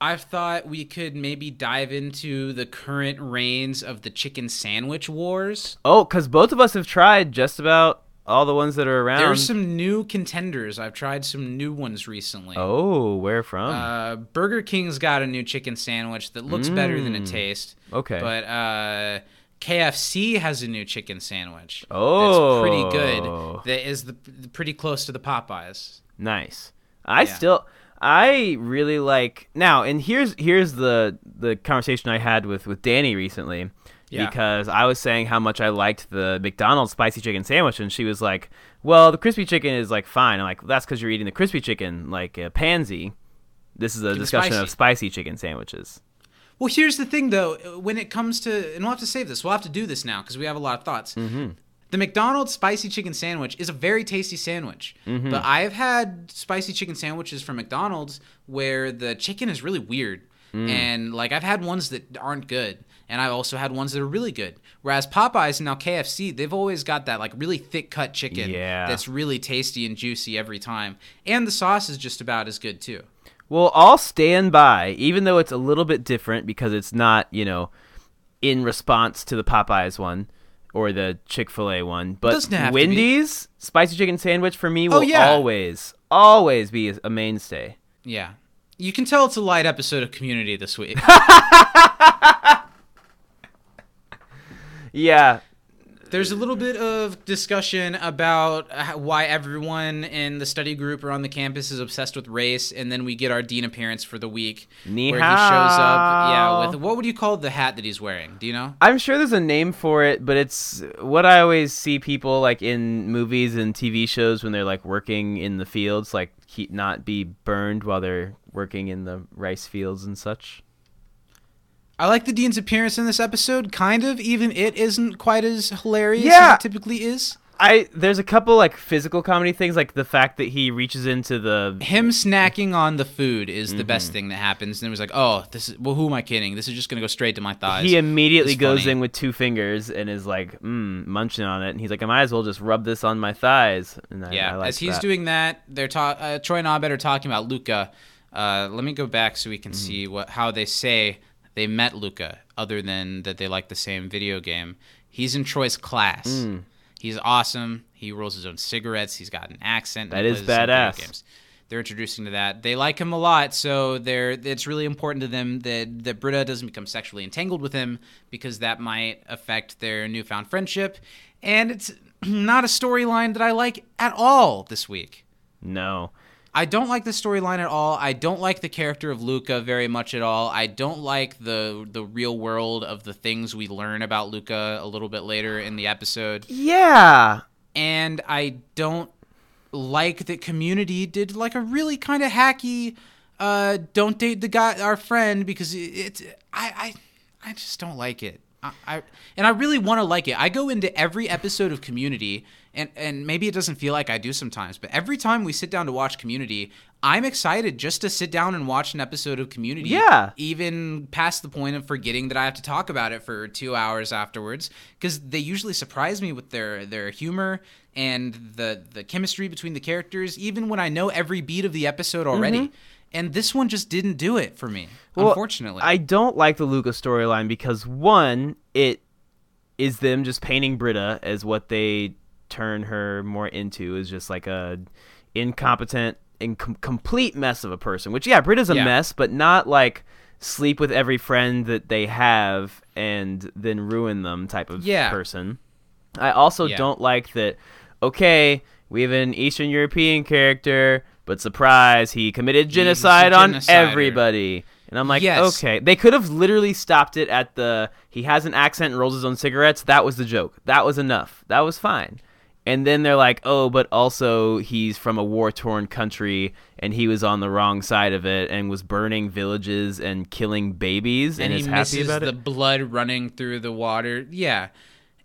I've thought we could maybe dive into the current reigns of the chicken sandwich wars. oh, because both of us have tried just about all the ones that are around. There's some new contenders. I've tried some new ones recently. Oh, where from? Uh, Burger King's got a new chicken sandwich that looks better than it tastes. Mm. Okay. But uh, KFC has a new chicken sandwich. Oh. That's pretty good. That is the, pretty close to the Popeyes. Nice. I Yeah. still I really like now and here's here's the the conversation I had with with Danny recently Yeah. because I was saying how much I liked the McDonald's spicy chicken sandwich and she was like, "Well, the crispy chicken is like fine." I'm like, "That's cuz you're eating the crispy chicken like a pansy." This is a discussion spicy. of spicy chicken sandwiches. Well, here's the thing, though. When it comes to, and we'll have to save this. We'll have to do this now because we have a lot of thoughts. Mm-hmm. The McDonald's spicy chicken sandwich is a very tasty sandwich, Mm-hmm. but I've had spicy chicken sandwiches from McDonald's where the chicken is really weird, Mm. and like I've had ones that aren't good, and I've also had ones that are really good. Whereas Popeyes and now KFC, they've always got that like really thick cut chicken Yeah. that's really tasty and juicy every time, and the sauce is just about as good too. Well, I'll stand by, even though it's a little bit different because it's not, you know, in response to the Popeyes one or the Chick Fil A one. But doesn't have to be. Wendy's spicy chicken sandwich for me will Oh, yeah. always, always be a mainstay. Yeah. You can tell it's a light episode of Community this week. Yeah, There's a little bit of discussion about why everyone in the study group or on the campus is obsessed with race, and then we get our dean appearance for the week Ni where he shows up. Yeah, with what would you call the hat that he's wearing? Do you know? I'm sure there's a name for it, but it's what I always see people like in movies and TV shows when they're like working in the fields, like keep not be burned while they're working in the rice fields and such. I like the dean's appearance in this episode, kind of. Even it isn't quite as hilarious Yeah. as it typically is. I there's a couple like physical comedy things, like the fact that he reaches into the Him snacking on the food is the Mm-hmm. best thing that happens. And it was like, oh, this is well, who am I kidding? This is just gonna go straight to my thighs. he immediately It's goes funny. in with two fingers and is like mm, munching on it, and he's like, I might as well just rub this on my thighs. And I, Yeah, I like as he's that. doing that, they're ta- uh, Troy and Abed are talking about Luka. Uh, let me go back so we can Mm-hmm. see what how they say they met Luka, other than that they like the same video game. He's in Troy's class. Mm. He's awesome. He rolls his own cigarettes. He's got an accent. That is He is plays the same video badass. games. They're introducing to that. They like him a lot, so they're it's really important to them that that Britta doesn't become sexually entangled with him because that might affect their newfound friendship. And it's not a storyline that I like at all this week. no. I don't like the storyline at all. I don't like the character of Luka very much at all. I don't like the the real world of the things we learn about Luka a little bit later in the episode. Yeah, And I don't like that community did like a really kind of hacky uh don't date the guy our friend because it, it's I I I just don't like it. I, I and I really want to like it. I go into every episode of Community, and and maybe it doesn't feel like I do sometimes, but every time we sit down to watch Community, I'm excited just to sit down and watch an episode of Community. Yeah. even past the point of forgetting that I have to talk about it for two hours afterwards, because they usually surprise me with their their humor and the the chemistry between the characters, even when I know every beat of the episode already. Mm-hmm. And this one just didn't do it for me, Well, unfortunately. I don't like the Luka storyline because one, it is them just painting Britta as what they turn her more into is just like a incompetent and com- complete mess of a person. Which yeah, Britta's a Yeah. mess, but not like sleep with every friend that they have and then ruin them type of Yeah. person. I also Yeah. don't like that. Okay, we have an Eastern European character, but surprise, he committed genocide on genocider. everybody. And I'm like, Yes. okay, they could have literally stopped it at the he has an accent and rolls his own cigarettes. That was the joke. That was enough. That was fine. And then they're like, oh, but also he's from a war torn country and he was on the wrong side of it and was burning villages and killing babies and, and he is happy misses about the it. blood running through the water. Yeah.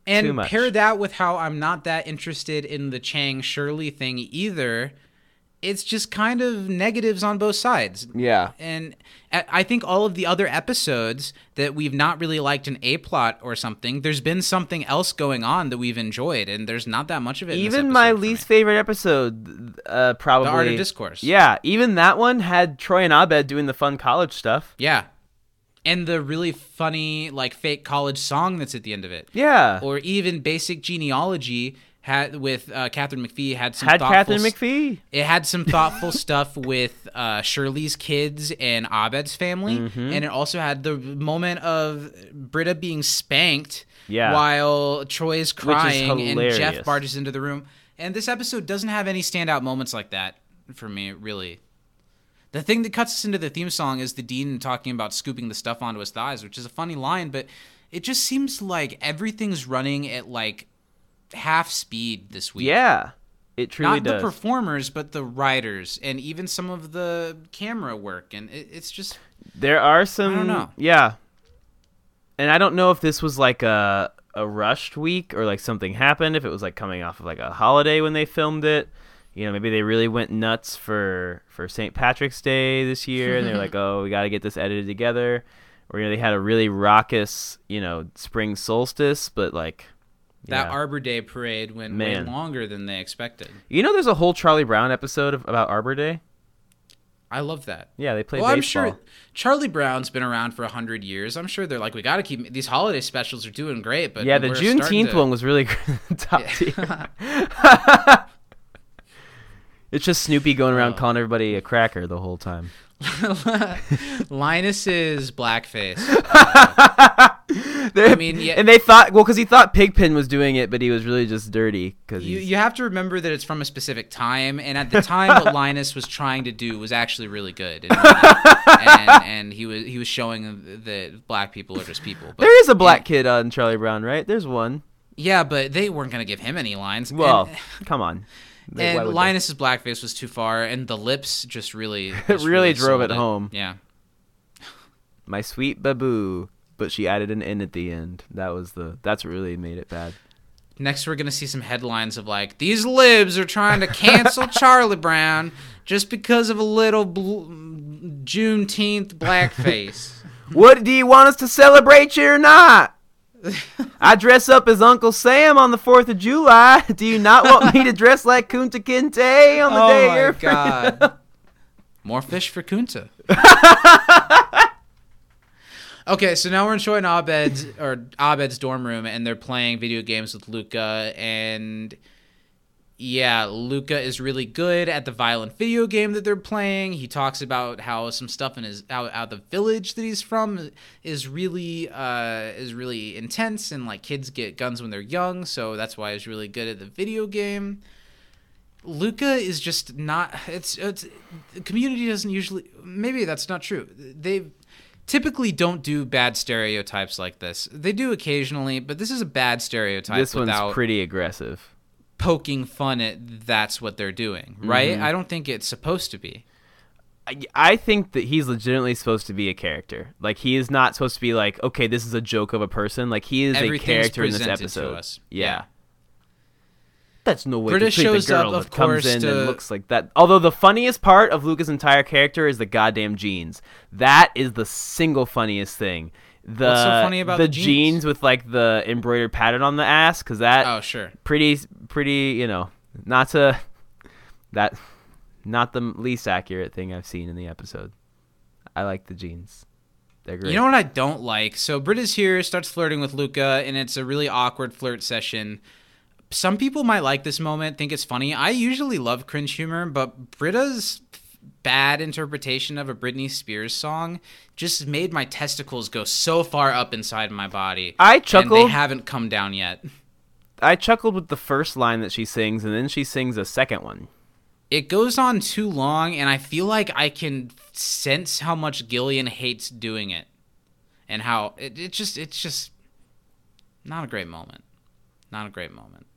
And pair that with how I'm not that interested in the Chang Shirley thing either. It's just kind of negatives on both sides. Yeah. And I think all of the other episodes that we've not really liked an A plot or something, there's been something else going on that we've enjoyed, and there's not that much of it. Even my least me. favorite episode, uh, probably The Art of Discourse. Yeah, even that one had Troy and Abed doing the fun college stuff. Yeah. And the really funny, like, fake college song that's at the end of it. Yeah, or even basic genealogy had with uh, Katharine McPhee had some Had thoughtful Katharine McPhee. It had some thoughtful stuff with uh, Shirley's kids and Abed's family, Mm-hmm. and it also had the moment of Britta being spanked Yeah. while Troy's crying and. Jeff barges into the room. And this episode doesn't have any standout moments like that for me, really. The thing that cuts us into the theme song is the dean talking about scooping the stuff onto his thighs, which is a funny line, but it just seems like everything's running at like half speed this week. Yeah, it truly Not does. the performers, but the writers and even some of the camera work, and it, it's just There are some. I don't know. Yeah, and I don't know if this was like a a rushed week or like something happened. If it was like coming off of like a holiday when they filmed it. You know, maybe they really went nuts for for St. Patrick's Day this year, and they're like, "Oh, we got to get this edited together." Or you know, they had a really raucous, you know, spring solstice, but like that yeah. Arbor Day parade went Man. way longer than they expected. You know, there's a whole Charlie Brown episode of, about Arbor Day. I love that. Yeah, they play well, I'm sure Charlie Brown's been around for hundred years. I'm sure they're like, we got to keep these holiday specials are doing great, but yeah, the Juneteenth to- one was really top tier. it's just Snoopy going around Oh. calling everybody a cracker the whole time. Linus's blackface. I mean, yeah- and they thought well because he thought Pigpen was doing it, but he was really just dirty because You, you have to remember that it's from a specific time, and at the time, what Linus was trying to do was actually really good, and, and, and he was he was showing that black people are just people. But, there is a black kid on Charlie Brown, right? There's one. yeah, but they weren't gonna give him any lines. Well, and, come on. They- and would they? Linus's blackface was too far, and the lips just really just really drove sold it home. Yeah, my sweet baboo, but she added an N at the end. That was the that's what really made it bad. Next, we're gonna see some headlines of like these libs are trying to cancel Charlie Brown just because of a little bl- Juneteenth blackface. What do you want us to celebrate you or not? I dress up as Uncle Sam on the Fourth of July. Do you not want me to dress like Kunta Kinte on the oh day my you're god! More fish for Kunta. okay, so now we're and Abed's or Abed's dorm room, and they're playing video games with Luka, and yeah, Luka is really good at the violent video game that they're playing. He talks about how some stuff in his out, out the village that he's from is really uh, is really intense, and like kids get guns when they're young, so that's why he's really good at the video game. Luka is just not. It's it's the community doesn't usually. Maybe that's not true. They typically don't do bad stereotypes like this. They do occasionally, but this is a bad stereotype This one's pretty aggressive. Poking fun at that's what they're doing, right? Mm-hmm. I don't think it's supposed to be. I, I think that he's legitimately supposed to be a character. Like he is not supposed to be like, okay, this is a joke of a person. Like he is a character in this episode. Yeah. Yeah. That's no way Britta to treat shows the up, girl of that comes in to- and looks like that. Although the funniest part of Luka's entire character is the goddamn jeans. That is the single funniest thing. The What's so funny about the jeans? with like the embroidered pattern on the ass? Because that Oh, sure. pretty pretty you know not to that not the least accurate thing I've seen in the episode. I like the jeans. They're great. You know what I don't like? So Britta's here, starts flirting with Luka, and it's a really awkward flirt session. Some people might like this moment, think it's funny. I usually love cringe humor, but Britta's bad interpretation of a Britney Spears song just made my testicles go so far up inside my body. I And they haven't come down yet. I chuckled with the first line that she sings, and then she sings a second one. It goes on too long, and I feel like I can sense how much Gillian hates doing it, and how it, it just it's just not a great moment. Not a great moment.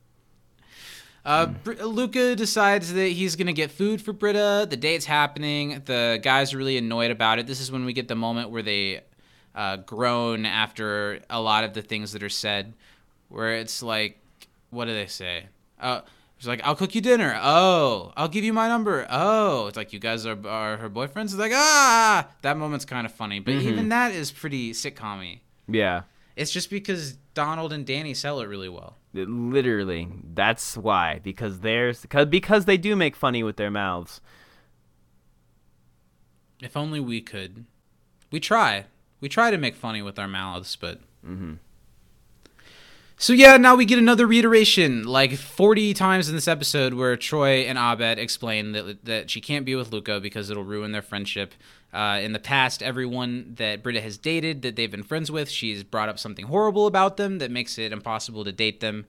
Uh, Br- Luka decides that he's gonna get food for Britta. The date's happening. The guys are really annoyed about it. This is when we get the moment where they uh, groan after a lot of the things that are said, where it's like, what do they say? Uh, it's like, I'll cook you dinner. Oh, I'll give you my number. Oh, it's like you guys are, are her boyfriends. It's like, ah, that moment's kind of funny, but even that is pretty sitcom-y. Yeah. It's just because Donald and Danny sell it really well. It- literally, that's why. Because there's because because they do make funny with their mouths. If only we could. We try. We try to make funny with our mouths, but. So yeah, now we get another reiteration, like 40 times in this episode, where Troy and Abed explain that that she can't be with Luka because it'll ruin their friendship. Uh, in the past, everyone that Britta has dated, that they've been friends with, she's brought up something horrible about them that makes it impossible to date them.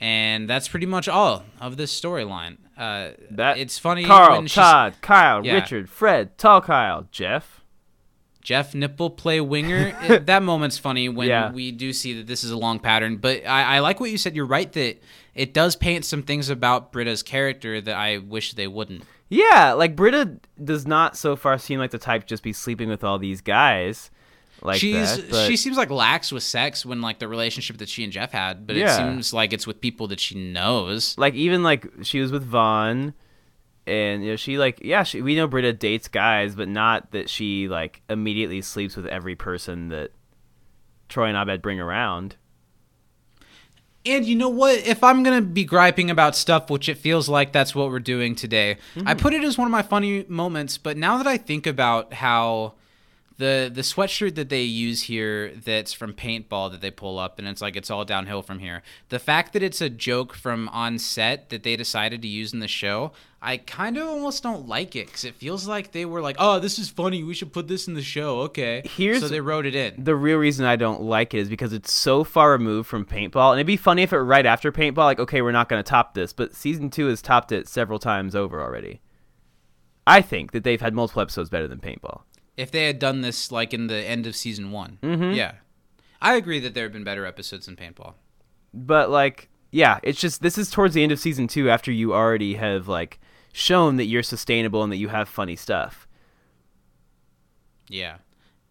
And that's pretty much all of this storyline. Uh, That it's funny Carl, when Todd, Kyle, Yeah. Richard, Fred, Tall Kyle, Jeff. Jeff Nipple play winger. It- eh, that moment's funny when Yeah. we do see that this is a long pattern. But I, I like what you said. You're right that it does paint some things about Britta's character that I wish they wouldn't. Yeah, like Britta does not so far seem like the type just be sleeping with all these guys. Like She's that, but- she seems like lax with sex when like the relationship that she and Jeff had, but Yeah. it seems like it's with people that she knows. like even like she was with Vaughn, and you know she like yeah she, we know Britta dates guys, but not that she like immediately sleeps with every person that Troy and Abed bring around. And you know what? If I'm gonna be griping about stuff, which it feels like that's what we're doing today, I mm-hmm. put it as one of my funny moments. But now that I think about how the the sweatshirt that they use here, that's from paintball that they pull up, and it's like it's all downhill from here. The fact that it's a joke from on set that they decided to use in the show, I kind of almost don't like it because it feels like they were like, "Oh, this is funny. We should put this in the show." Okay, Here's- so they wrote it in. The real reason I don't like it is because it's so far removed from paintball, and it'd be funny if it were right after paintball, like okay, we're not going to top this, but season two has topped it several times over already. I think that they've had multiple episodes better than paintball. If they had done this like in the end of season one. Mhm. Yeah. I agree that there have been better episodes than Paintball. but like yeah it's just this is towards the end of season two after you already have like shown that you're sustainable and that you have funny stuff Yeah.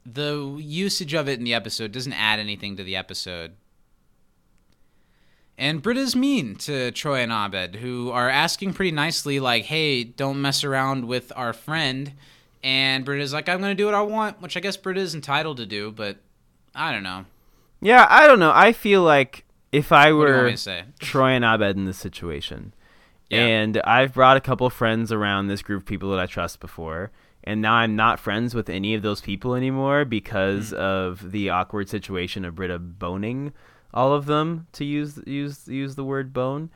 The usage of it in the episode doesn't add anything to the episode. And Britta's mean to Troy and Abed, who are asking pretty nicely, like, hey, don't mess around with our friend. And Britta's like, I'm going to do what I want, which I guess Britta is entitled to do, but I don't know. yeah i don't know i feel like if i What do you want were me to say? troy and abed in this situation Yeah. and i've brought a couple friends around this group of people that i trust before and now i'm not friends with any of those people anymore because Hmm. of the awkward situation of britta boning all of them to use use use the word bone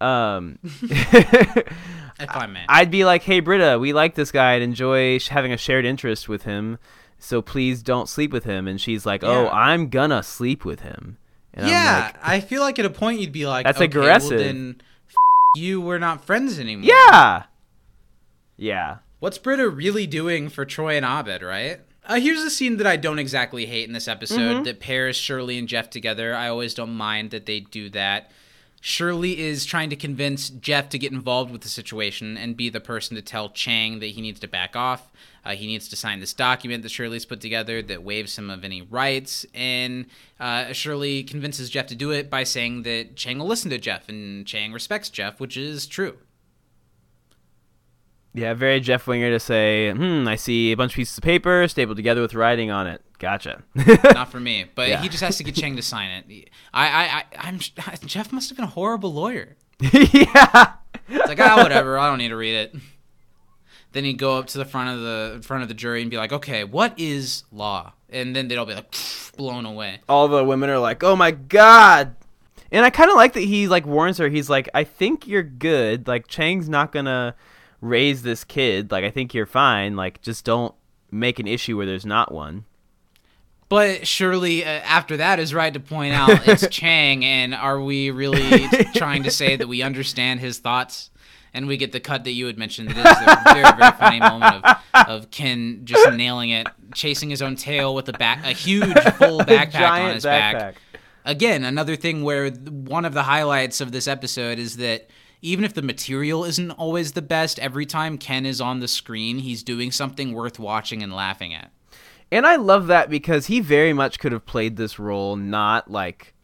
um If I may. I'd be like, "Hey, Britta, we like this guy and enjoy sh- having a shared interest with him, so please don't sleep with him." And she's like, "Oh, Yeah. I'm gonna sleep with him." And I'm yeah, like, I feel like at a point you'd be like, That's okay, aggressive. Well, then, f- you, we're not friends anymore. yeah, yeah. What's Britta really doing for Troy and Abed, right? Uh, here's a scene that I don't exactly hate in this episode that pairs Shirley and Jeff together. I always don't mind that they do that. Shirley is trying to convince Jeff to get involved with the situation and be the person to tell Chang that he needs to back off. Uh, he needs to sign this document that Shirley's put together that waives him of any rights. And uh, Shirley convinces Jeff to do it by saying that Chang will listen to Jeff and Chang respects Jeff, which is true. Yeah, very Jeff Winger to say, hmm, I see a bunch of pieces of paper stapled together with writing on it. Gotcha. not for me. But Yeah. he just has to get Chang to sign it. I, I, I, I'm Jeff must have been a horrible lawyer. yeah. It's like ah, whatever. I don't need to read it. Then he'd go up to the front of the front of the jury and be like, "Okay, what is law?" And then they'd all be like blown away. All the women are like, "Oh my god." And I kind of like that he like warns her. He's like, "I think you're good. Like Chang's not to raise this kid. Like I think you're fine. Like just don't make an issue where there's not one." But surely uh, after that is right to point out it's Chang, and are we really trying to say that we understand his thoughts? And we get the cut that you had mentioned. That is a very, very funny moment of, of Ken just nailing it, chasing his own tail with a back, a huge full backpack on his backpack. back. Again, another thing where one of the highlights of this episode is that even if the material isn't always the best, every time Ken is on the screen, he's doing something worth watching and laughing at. And I love that because he very much could have played this role not like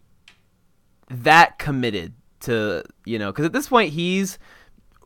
that committed to, you know, because at this point he's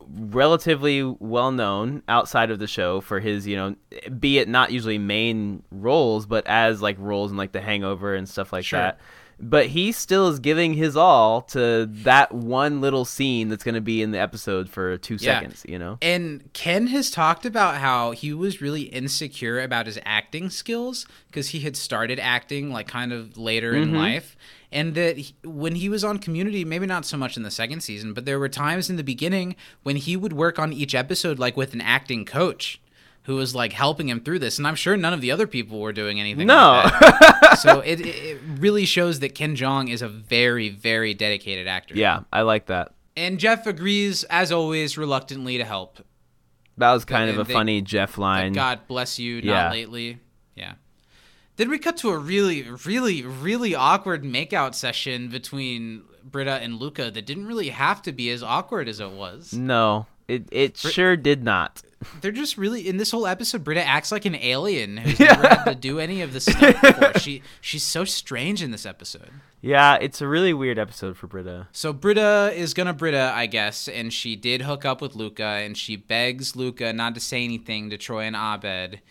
relatively well known outside of the show for his, you know, be it not usually main roles, but as like roles in like The Hangover and stuff like Sure. that. But he still is giving his all to that one little scene that's going to be in the episode for two Yeah. seconds. You know. And Ken has talked about how he was really insecure about his acting skills because he had started acting like kind of later in mm-hmm. life. And that he- when he was on Community, maybe not so much in the second season, but there were times in the beginning when he would work on each episode like with an acting coach who was like helping him through this. And I'm sure none of the other people were doing anything. No. like that. so it, it really shows that Ken Jeong is a very, very dedicated actor. Yeah, I like that. And Jeff agrees, as always, reluctantly to help. That was kind of a they- funny Jeff line. God bless you, not Yeah. lately. Yeah. Then we cut to a really, really, really awkward makeout session between Britta and Luka that didn't really have to be as awkward as it was. No, it it sure did not. They're just really in this whole episode. Britta acts like an alien who's never had to do any of this stuff before. She she's so strange in this episode. Yeah, it's a really weird episode for Britta. So Britta is gonna Britta, I guess, and she did hook up with Luka, and she begs Luka not to say anything to Troy and Abed.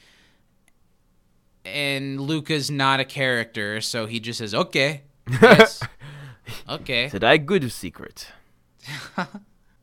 And Luka's not a character, so he just says, "Okay, yes, okay." Said I good secret.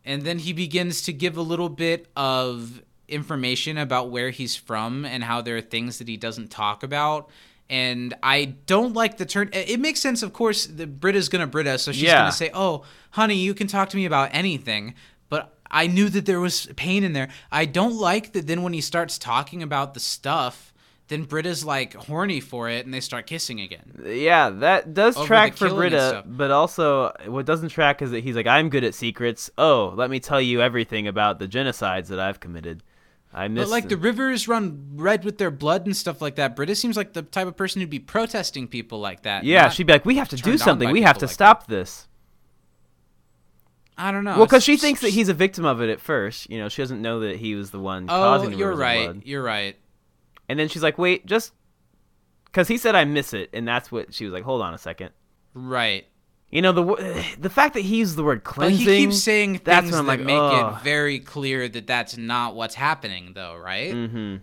And then he begins to give a little bit of information about where he's from and how there are things that he doesn't talk about. And I don't like the turn. It makes sense, of course. The Britta's gonna Britta, so she's Yeah. gonna say, "Oh, honey, you can talk to me about anything." But I knew that there was pain in there. I don't like that. Then when he starts talking about the stuff, then Britta's like horny for it, and they start kissing again. Yeah, that does Over track for Britta, but also what doesn't track is that he's like, I'm good at secrets. Oh, let me tell you everything about the genocides that I've committed. I miss But like the rivers run red with their blood and stuff like that. Britta seems like the type of person who'd be protesting people like that. yeah, she'd be like, we have to do something. We have to like stop this. I don't know. well, because she thinks that he's a victim of it at first. You know, she doesn't know that he was the one Oh, causing the you're right. blood. You're right. And then she's like, wait, just because he said I miss it, and that's what she was like. Hold on a second. Right. You know the the fact that he used the word But cleansing. he keeps saying things that's when I'm that like, make it very clear that that's not what's happening, though, right? Mm-hmm.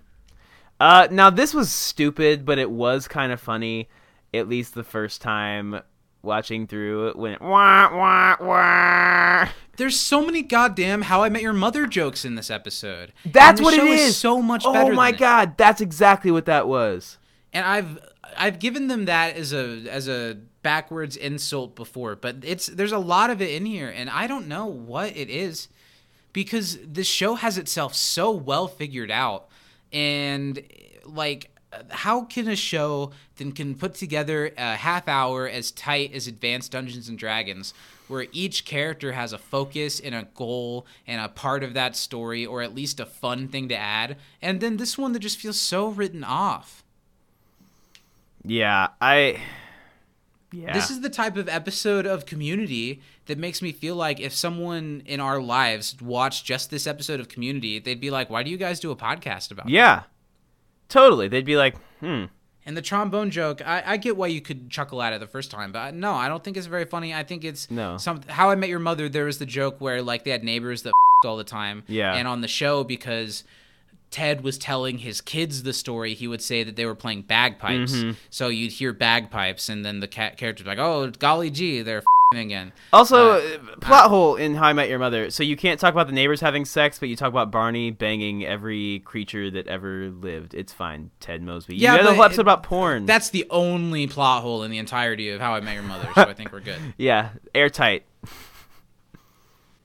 Uh, now this was stupid, but it was kind of funny, at least the first time watching through it when it wah wah wah. There's so many goddamn How I Met Your Mother jokes in this episode. That's what it is. So much Oh better. my than it. god, that's exactly what that was. and I've I've given them that as a as a backwards insult before, but it's there's a lot of it in here, and I don't know what it is because this show has itself so well figured out, and like how can a show then can put together a half hour as tight as Advanced Dungeons and Dragons? Where each character has a focus and a goal and a part of that story, or at least a fun thing to add, and then this one that just feels so written off. Yeah, I. Yeah. This is the type of episode of Community that makes me feel like if someone in our lives watched just this episode of Community, they'd be like, "Why do you guys do a podcast about?" it?" yeah. Totally. They'd be like, hmm. And the trombone joke, I, I get why you could chuckle at it the first time, but I- no, I don't think it's very funny. I think it's No. some How I Met Your Mother. There was the joke where like they had neighbors that all the time. Yeah. And on the show because. Ted was telling his kids the story. He would say that they were playing bagpipes, Mm-hmm. so you'd hear bagpipes, and then the cat character's like, "Oh, golly gee, they're fing again." Also, Uh, uh, plot hole in How I Met Your Mother. So you can't talk about the neighbors having sex, but you talk about Barney banging every creature that ever lived. It's fine, Ted Mosby. Yeah, you a whole episode it- about porn. That's the only plot hole in the entirety of How I Met Your Mother, so I think we're good. yeah, airtight.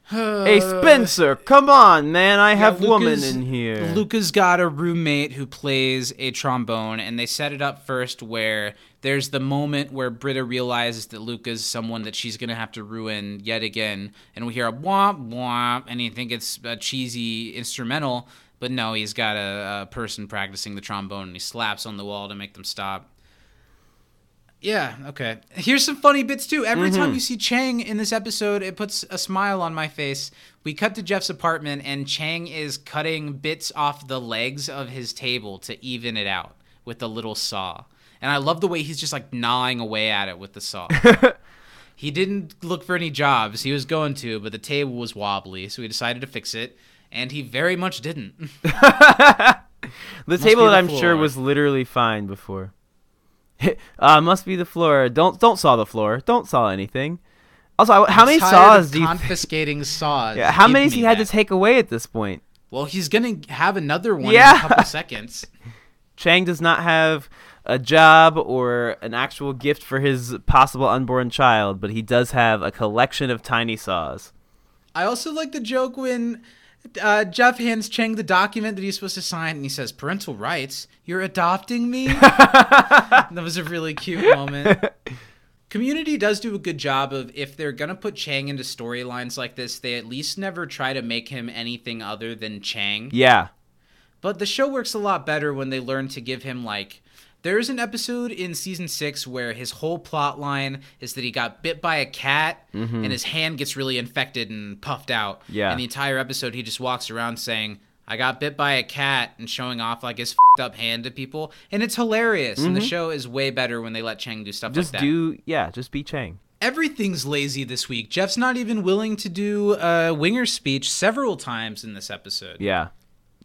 Hey Spencer, come on, man! I have woman in here. Luka's got a roommate who plays a trombone, and they set it up first where there's the moment where Britta realizes that Luka's someone that she's gonna have to ruin yet again, and we hear a womp womp, and you think it's a cheesy instrumental, but no, he's got a, a person practicing the trombone, and he slaps on the wall to make them stop. Yeah, okay. Here's some funny bits too. Every time mm-hmm. you see Chang in this episode, it puts a smile on my face. We cut to Jeff's apartment, and Chang is cutting bits off the legs of his table to even it out with a little saw. And I love the way he's just like gnawing away at it with the saw. he didn't look for any jobs. He was going to, but the table was wobbly, so he decided to fix it. And he very much didn't. the table that I'm sure was literally fine before. uh, must be the floor. Don't don't saw the floor. Don't saw anything. Also, I- how many saws do you? confiscating saws? yeah, how Give many he had that. to take away at this point? Well, he's gonna have another one in a couple seconds. Chang does not have a job or an actual gift for his possible unborn child, but he does have a collection of tiny saws. I also like the joke when uh, Jeff hands Chang the document that he's supposed to sign, and he says, "Parental rights? You're adopting me." that was a really cute moment. Community does do a good job of if they're gonna put Chang into storylines like this, they at least never try to make him anything other than Chang. Yeah. But the show works a lot better when they learn to give him like there's an episode in season 6 where his whole plot line is that he got bit by a cat and his hand gets really infected and puffed out. Yeah. And the entire episode he just walks around saying I got bit by a cat and showing off like his fed up hand to people and it's hilarious and the show is way better when they let Chang do stuff Just like that. Just do yeah, just be Chang. Everything's lazy this week. Jeff's not even willing to do a winger speech several times in this episode. Yeah.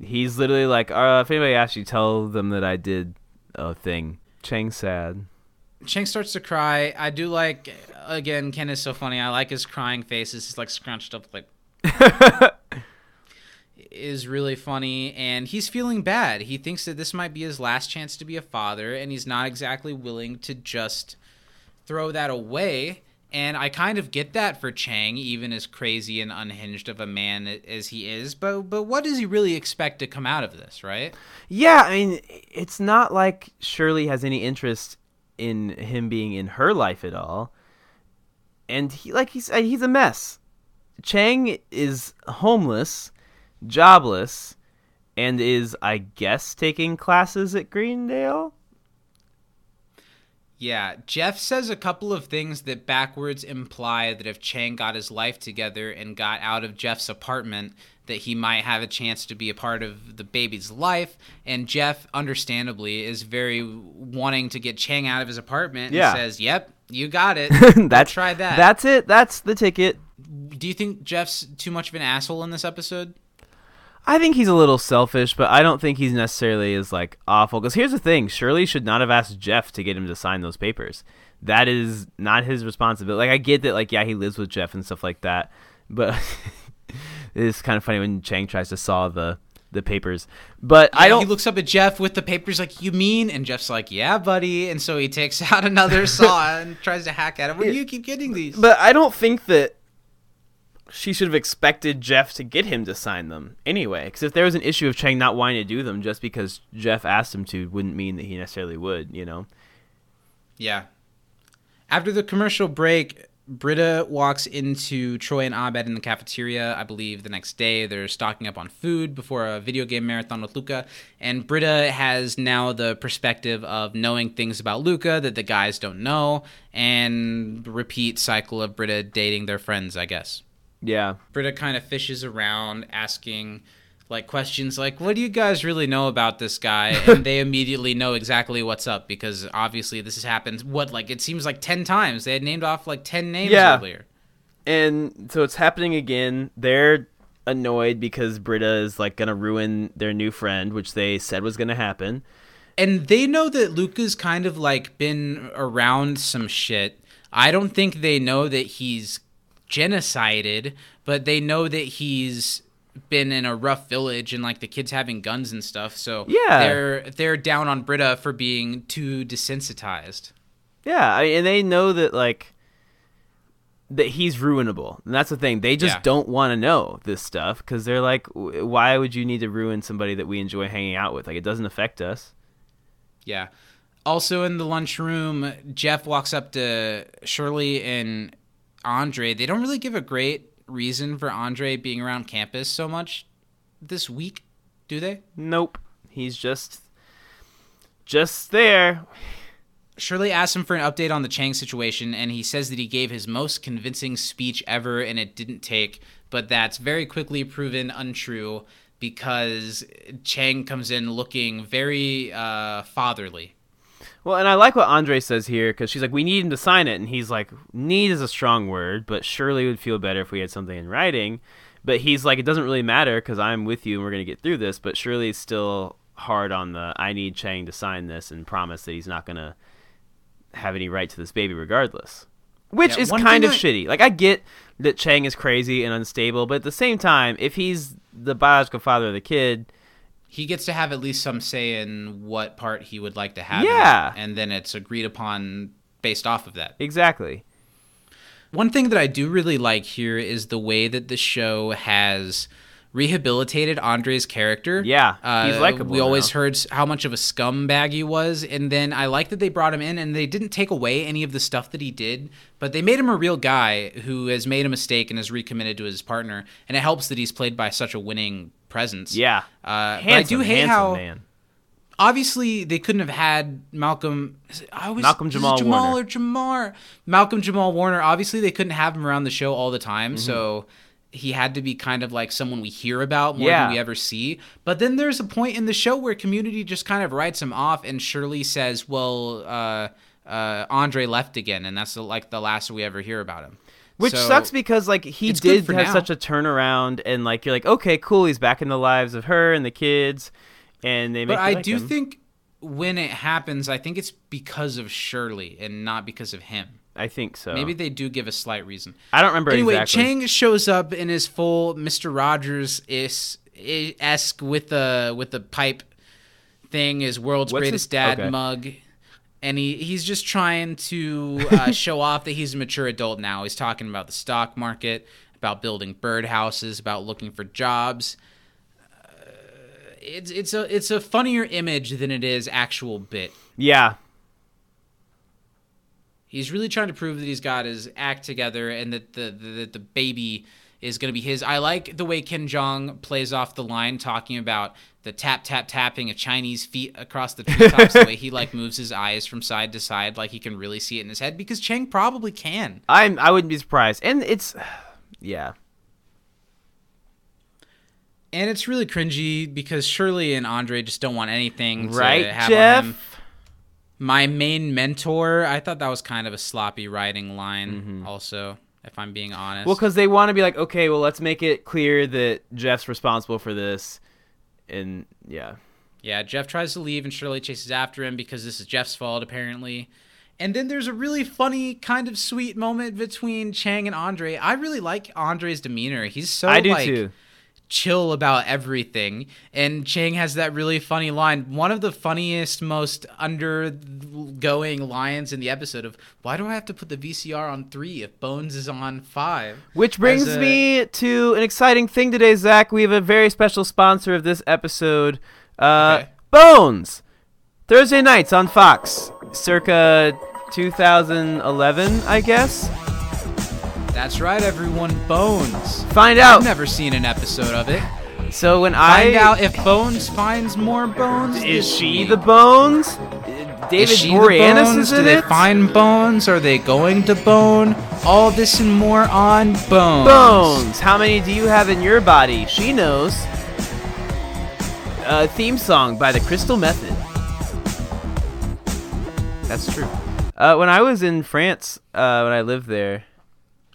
He's literally like, uh, if anybody asks you, tell them that I did a thing. Chang's sad. Chang starts to cry. I do like again. Ken is so funny. I like his crying faces. He's like scrunched up, like is really funny. And he's feeling bad. He thinks that this might be his last chance to be a father, and he's not exactly willing to just throw that away. And I kind of get that for Chang, even as crazy and unhinged of a man as he is. But but what does he really expect to come out of this, right? Yeah, I mean, it's not like Shirley has any interest in him being in her life at all. And he, like he's uh, he's a mess. Chang is homeless, jobless, and is, I guess, taking classes at Greendale. Yeah, Jeff says a couple of things that backwards imply that if Chang got his life together and got out of Jeff's apartment, that he might have a chance to be a part of the baby's life. And Jeff, understandably, is very wanting to get Chang out of his apartment and Yeah. says, Yep, you got it. that's try that. That's it. That's the ticket. Do you think Jeff's too much of an asshole in this episode? I think he's a little selfish, but I don't think he's necessarily as like awful. Because here's the thing: Shirley should not have asked Jeff to get him to sign those papers. That is not his responsibility. Like I get that, like yeah, he lives with Jeff and stuff like that, but it's kind of funny when Chang tries to saw the the papers. But I don't. He looks up at Jeff with the papers, like, You mean? And Jeff's like, Yeah, buddy. And so he takes out another saw and tries to hack at him. Do you keep getting these? but I don't think that she should have expected Jeff to get him to sign them anyway. Because if there was an issue of Chang not wanting to do them just because Jeff asked him to, wouldn't mean that he necessarily would. You know. Yeah. After the commercial break, Britta walks into Troy and Abed in the cafeteria. I believe the next day they're stocking up on food before a video game marathon with Luka. And Britta has now the perspective of knowing things about Luka that the guys don't know, and repeat cycle of Britta dating their friends, I guess. Yeah. Britta kind of fishes around asking like questions like what do you guys really know about this guy and they immediately know exactly what's up because obviously this has happened what like it seems like 10 times they had named off like 10 names Yeah. earlier and so it's happening again. They're annoyed because Britta is like gonna ruin their new friend, which they said was gonna happen. and they know that Luka's kind of like been around some shit I don't think they know that he's genocided but they know that he's been in a rough village and like the kids having guns and stuff so Yeah. they're they're down on Britta for being too desensitized Yeah, I and they know that like that he's ruinable, and that's the thing. They just Yeah. don't want to know this stuff because they're like, "W- why would you need to ruin somebody that we enjoy hanging out with? Like, it doesn't affect us. Yeah. Also in the lunchroom, Jeff walks up to Shirley and Andre. They don't really give a great reason for Andre being around campus so much this week, do they? Nope, he's just just there. Shirley asks him for an update on the Chang situation, and he says that he gave his most convincing speech ever and it didn't take, but that's very quickly proven untrue because Chang comes in looking very uh, fatherly. Well, and I like what Andre says here because she's like, we need him to sign it, and he's like, need is a strong word, but surely would feel better if we had something in writing. But he's like, it doesn't really matter because I'm with you and we're gonna get through this. But Shirley's still hard on the I need Chang to sign this and promise that he's not gonna have any right to this baby regardless. Which Yeah, is kind of I- shitty. Like I get that Chang is crazy and unstable, but at the same time, if he's the biological father of the kid, he gets to have at least some say in what part he would like to have. Yeah. and then it's agreed upon based off of that. exactly. One thing that I do really like here is the way that the show has rehabilitated Andre's character. Yeah, uh, he's likable We always now. heard how much of a scumbag he was, and then I like that they brought him in and they didn't take away any of the stuff that he did, but they made him a real guy who has made a mistake and is recommitted to his partner, and it helps that he's played by such a winning presence. Yeah. Uh, but I do hate how man. obviously they couldn't have had Malcolm. I always, Malcolm Jamal Jamal Warner. or Jamar. Malcolm Jamal Warner. Obviously they couldn't have him around the show all the time, Mm-hmm. so he had to be kind of like someone we hear about more Yeah. than we ever see. But then there's a point in the show where Community just kind of writes him off, and Shirley says, "Well, uh, uh, Andre left again, and that's the, like the last we ever hear about him." Which So- sucks because like he did have now. such a turnaround, and like you're like, okay, cool, he's back in the lives of her and the kids, and they make. But I like do him. think when it happens, I think it's because of Shirley and not because of him. I think so. Maybe they do give a slight reason. I don't remember Anyway, exactly. Chang shows up in his full Mister Rogers is eh, esque with the with the pipe thing, his world's What's greatest his- dad okay. mug, and he he's just trying to uh, show off that he's a mature adult now. He's talking about the stock market, about building birdhouses, about looking for jobs. Uh, it's it's a it's a funnier image than it is actual bit. Yeah, He's really trying to prove that he's got his act together and that the the, that the baby is going to be his. I like the way Ken Jeong plays off the line talking about the tap tap tapping of Chinese feet across the treetops. the way he like moves his eyes from side to side, like he can really see it in his head. Because Chang probably can. I'm. I wouldn't be surprised, and it's, yeah, And it's really cringy because Shirley and Andre just don't want anything to right, have Jeff. My main mentor, I thought that was kind of a sloppy writing line. Mm-hmm. Also, if I'm being honest. Well, because they want to be like, okay, well, let's make it clear that Jeff's responsible for this, and yeah, Yeah, Jeff tries to leave and Shirley chases after him because this is Jeff's fault, apparently. And then there's a really funny, kind of sweet moment between Chang and Andre. I really like Andre's demeanor. He's so I do like too. Chill about everything. And Chang has that really funny line. One of the funniest, most undergoing lines in the episode of why do I have to put the VCR on three if Bones is on five? Which brings a- me to an exciting thing today, Zach. We have a very special sponsor of this episode, uh, Okay. Bones. Thursday nights on Fox, circa 2011, I guess. That's right, everyone. Bones. Find out. I've never seen an episode of it. So when I Find I out if Bones finds more bones. is this she week. the Bones? David Is she the bones? is Do in they it. find bones? Are they going to bone? All this and more on bones. Bones. How many do you have in your body? She knows. A theme song by the Crystal Method. That's true. Uh, when I was in France, uh, when I lived there,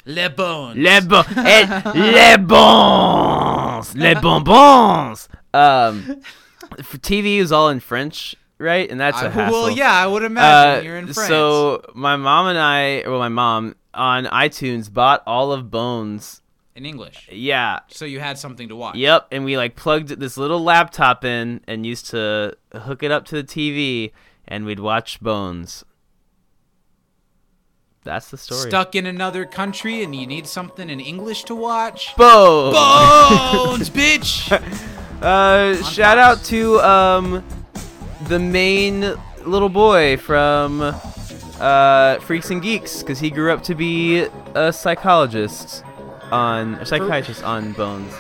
Le bones. les, bon- eh, les bons, les bonbons. Um, TV was all in French, right? And that's a I- hassle. well, yeah, I would imagine Uh, you're in France. So my mom and I, well, my mom on iTunes bought all of Bones. in English, Yeah, so you had something to watch. Yep, and we like plugged this little laptop in and used to hook it up to the TV and we'd watch Bones. That's the story. Stuck in another country and you need something in English to watch. Bones. Bones, bitch. Uh, shout out to um the main little boy from uh Freaks and Geeks because he grew up to be a psychologist on a psychiatrist on Bones.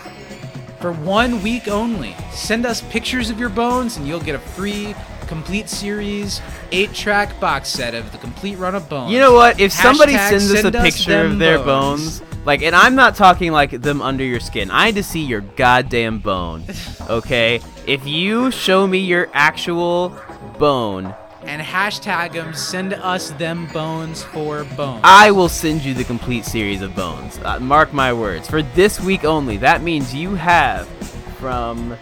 For one week only, send us pictures of your bones and you'll get a free complete series eight track box set of the complete run of bones. You know what? If somebody Hashtag sends us send a us picture them of their bones. bones. like, and I'm not talking like them under your skin. I need to see your goddamn bone. Okay? if you show me your actual bone, and hashtag them, send us them bones for bones. I will send you the complete series of bones. Uh, mark my words. For this week only. That means you have from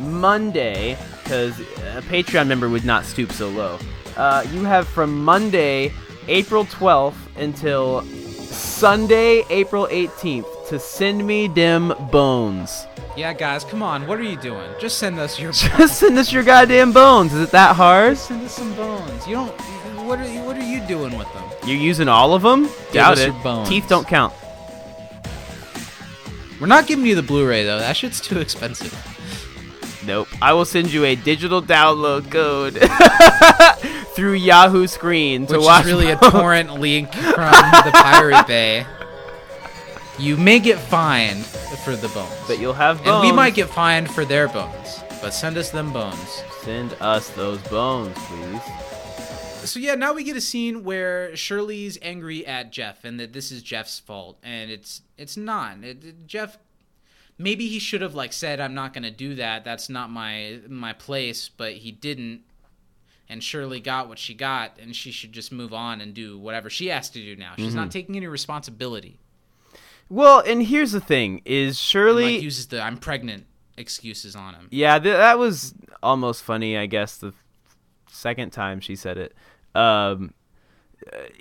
Monday, because a Patreon member would not stoop so low. Uh, you have from Monday, April 12th until Sunday, April 18th to send me them bones. Yeah, guys, come on. What are you doing? Just send us your Just send us your goddamn bones. Is it that hard? Just send us some bones. You don't. What are you, what are you doing with them? You're using all of them? Doubt us it. Teeth don't count. We're not giving you the Blu-ray though. That shit's too expensive. Nope. I will send you a digital download code through Yahoo Screen to Which watch. is really a torrent link from the Pirate Bay. You may get fined for the bones. But you'll have bones. and we might get fined for their bones. But send us them bones. Send us those bones, please. So yeah, now we get a scene where Shirley's angry at Jeff and that this is Jeff's fault, and it's it's not. It- Jeff, maybe he should have like said, "I'm not gonna do that. That's not my my place," but he didn't. And Shirley got what she got, and she should just move on and do whatever she has to do now. She's Mm-hmm. not taking any responsibility. Well, and here's the thing: is And, Shirley? like uses the "I'm pregnant" excuses on him. yeah, th- that was almost funny. I guess the second time she said it. Um,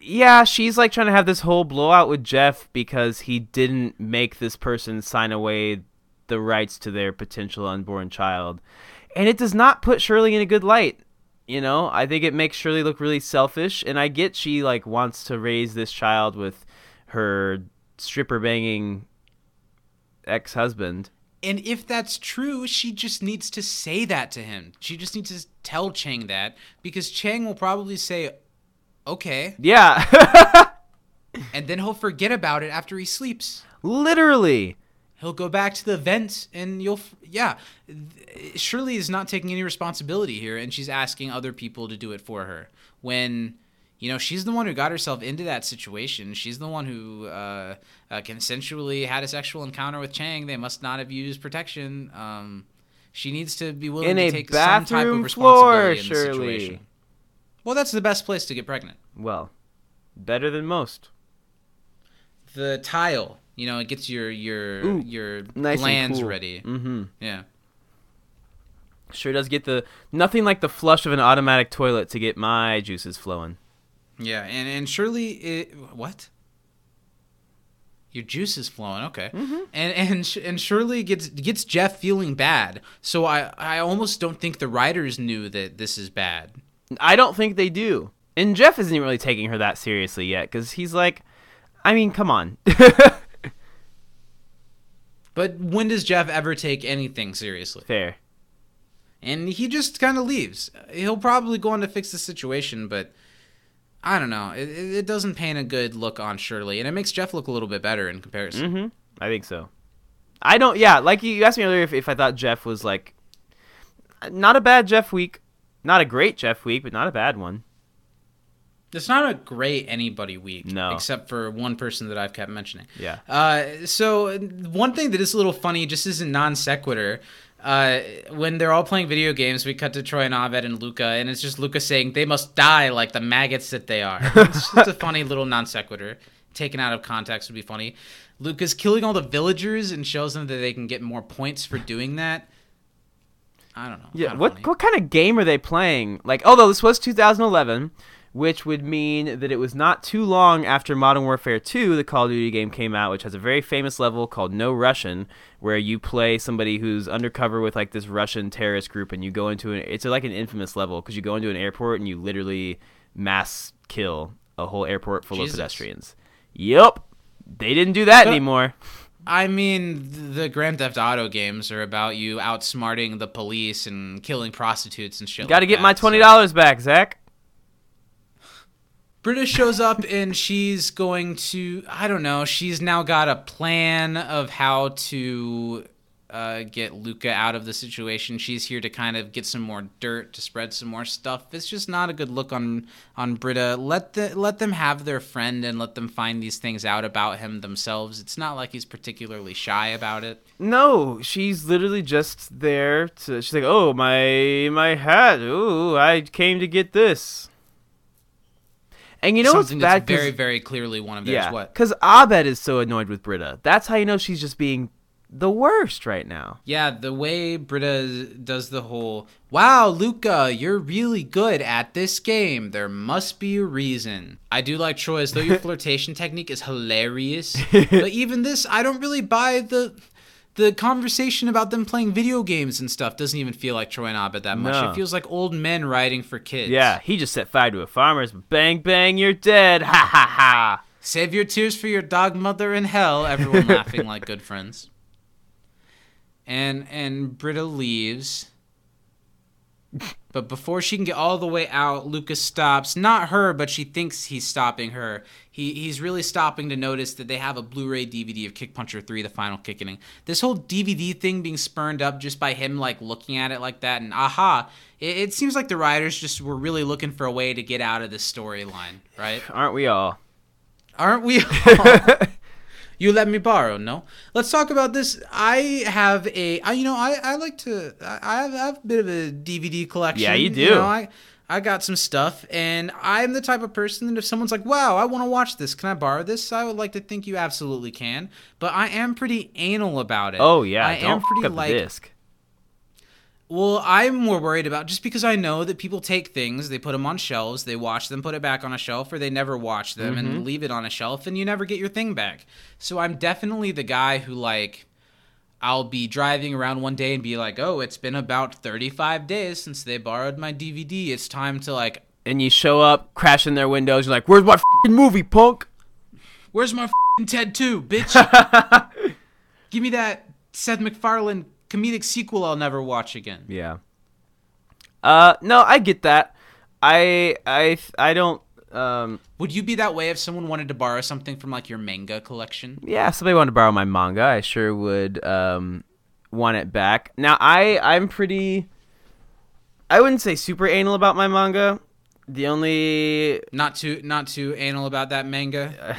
yeah, she's like trying to have this whole blowout with Jeff because he didn't make this person sign away the rights to their potential unborn child, and it does not put Shirley in a good light. You know, I think it makes Shirley look really selfish, and I get she like wants to raise this child with her stripper banging ex-husband. And if that's true, she just needs to say that to him. She just needs to tell Chang that because Chang will probably say, "Okay," Yeah, and then he'll forget about it after he sleeps. literally. He'll go back to the vent, and you'll, f- yeah. Shirley is not taking any responsibility here, and she's asking other people to do it for her. When, you know, she's the one who got herself into that situation. She's the one who uh, uh, consensually had a sexual encounter with Chang. They must not have used protection. Um, she needs to be willing In to take some type of bathroom floor, responsibility in the Shirley. situation. Well, that's the best place to get pregnant. Well, better than most. The tile, you know, it gets your your Ooh, your nice and glands cool. ready. Mm-hmm. Yeah. Sure does get the nothing like the flush of an automatic toilet to get my juices flowing. Yeah, and and surely it, what? Your juice is flowing, okay. Mm-hmm. And and Sh- and Shirley gets gets Jeff feeling bad. So I I almost don't think the writers knew that this is bad. I don't think they do. And Jeff isn't really taking her that seriously yet because he's like, I mean, come on. But when does Jeff ever take anything seriously? Fair. And he just kind of leaves. He'll probably go on to fix the situation, but I don't know. It, it doesn't paint a good look on Shirley, and it makes Jeff look a little bit better in comparison. Mm-hmm. I think so. I don't. Yeah, like you, you asked me earlier if, if I thought Jeff was like, not a bad Jeff week, not a great Jeff week, but not a bad one. It's not a great anybody week, No. except for one person that I've kept mentioning. Yeah. Uh, so one thing that is a little funny, just as a non sequitur, uh, when they're all playing video games, we cut to Troy and Abed and Luka, and it's just Luka saying they must die like the maggots that they are. It's just a funny little non sequitur. Taken out of context would be funny. Luka's killing all the villagers and shows them that they can get more points for doing that. I don't know. Yeah. What funny. what kind of game are they playing? Like, although this was 2011, which would mean that it was not too long after Modern Warfare 2, the Call of Duty game came out, which has a very famous level called No Russian, where you play somebody who's undercover with like this Russian terrorist group, and you go into an it's like an infamous level because you go into an airport and you literally mass kill a whole airport full Jesus. of pedestrians. Yep. They didn't do that But- anymore. I mean, the Grand Theft Auto games are about you outsmarting the police and killing prostitutes and shit. Got to like get my that, twenty so- dollars back, Zach. Britta shows up and she's going to. I don't know. She's now got a plan of how to uh, get Luka out of the situation. She's here to kind of get some more dirt to spread some more stuff. It's just not a good look on on Britta. Let the let them have their friend and let them find these things out about him themselves. It's not like he's particularly shy about it. No, she's literally just there to. She's like, "Oh, my my hat. Ooh, I came to get this." And you know what's bad? very very clearly one of theirs. yeah, What? because Abed is so annoyed with Britta. That's how you know she's just being the worst right now. Yeah, the way Britta does the whole, wow, Luka, you're really good at this game. There must be a reason. I do like Troy, though your flirtation technique is hilarious. but even this, I don't really buy the the conversation about them playing video games and stuff doesn't even feel like Troy and Abed that much. No. It feels like old men writing for kids. Yeah, he just set fire to a farmer's. Bang bang, you're dead. Ha ha ha. Save your tears for your dog mother in hell. Everyone laughing like good friends. And and Britta leaves. But before she can get all the way out, Lucas stops. Not her, but she thinks he's stopping her. He he's really stopping to notice that they have a Blu-ray DVD of Kick Puncher 3, the final kicking. This whole DVD thing being spurned up just by him like looking at it like that and aha, it, it seems like the writers just were really looking for a way to get out of this storyline, right? Aren't we all? Aren't we all? You let me borrow, no? Let's talk about this. I have a, I, you know, I, I like to, I have, I have a bit of a DVD collection. Yeah, you do. know, I, I got some stuff, and I'm the type of person that if someone's like, wow, I want to watch this, can I borrow this? I would like to think you absolutely can, but I am pretty anal about it. Oh yeah, I am pretty like, disc. Well, I'm more worried about just because I know that people take things, they put them on shelves, they watch them, put it back on a shelf, or they never watch them Mm-hmm. and leave it on a shelf, and you never get your thing back. So I'm definitely the guy who like. I'll be driving around one day and be like, "Oh, it's been about 35 days since they borrowed my DVD. It's time to like, And you show up, crash in their windows. You're like, "Where's my fing movie, punk?" where's my fing Ted 2, bitch? Give me that Seth MacFarlane comedic sequel I'll never watch again." Yeah. Uh, no, I get that. I I I don't. Um, Would you be that way if someone wanted to borrow something from like your manga collection? yeah, if somebody wanted to borrow my manga, I sure would um want it back. Now, I I'm pretty. I wouldn't say super anal about my manga. The only, Not too not too anal about that manga.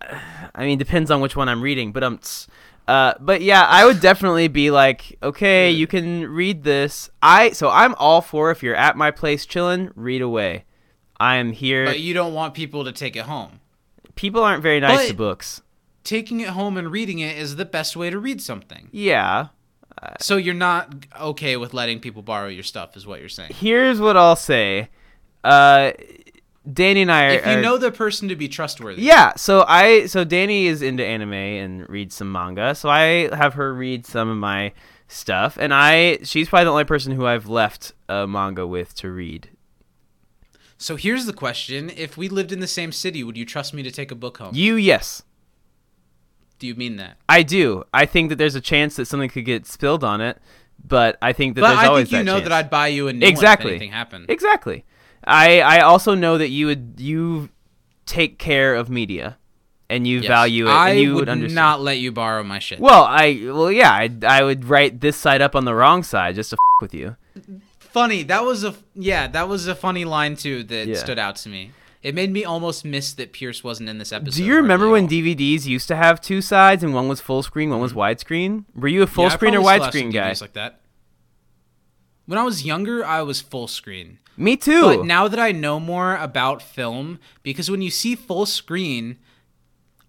I mean, depends on which one I'm reading, but um, tss. Uh, but yeah, I would definitely be like, okay, you can read this. I so I'm all for if you're at my place chilling, read away. I am here. But you don't want people to take it home. People aren't very nice to books. Taking it home and reading it is the best way to read something. Yeah. So you're not okay with letting people borrow your stuff, is what you're saying. Here's what I'll say. Uh, Danny and I are. If you are- know the person to be trustworthy. Yeah, so I so Danny is into anime and reads some manga, so I have her read some of my stuff, and I she's probably the only person who I've left a manga with to read. So here's the question: If we lived in the same city, would you trust me to take a book home? You, yes, Do you mean that? I do. I think that there's a chance that something could get spilled on it, but I think that But there's I always think you know chance. that I'd buy you a new Exactly. one if anything happened. Exactly. I I also know that you would you take care of media, and you Yes. value it, I and you would would understand. not let you borrow my shit. Well, I well yeah, I, I would write this side up on the wrong side just to f- with you. funny. That was a yeah. That was a funny line too that Yeah. stood out to me. It made me almost miss that Pierce wasn't in this episode. Do you remember when. DVDs used to have two sides and one was full screen, one was widescreen? Were you a full Mm-hmm. Yeah, screen or probably still have some widescreen guy? DVDs like that. When I was younger, I was full screen. Me too. But now that I know more about film, because when you see full screen,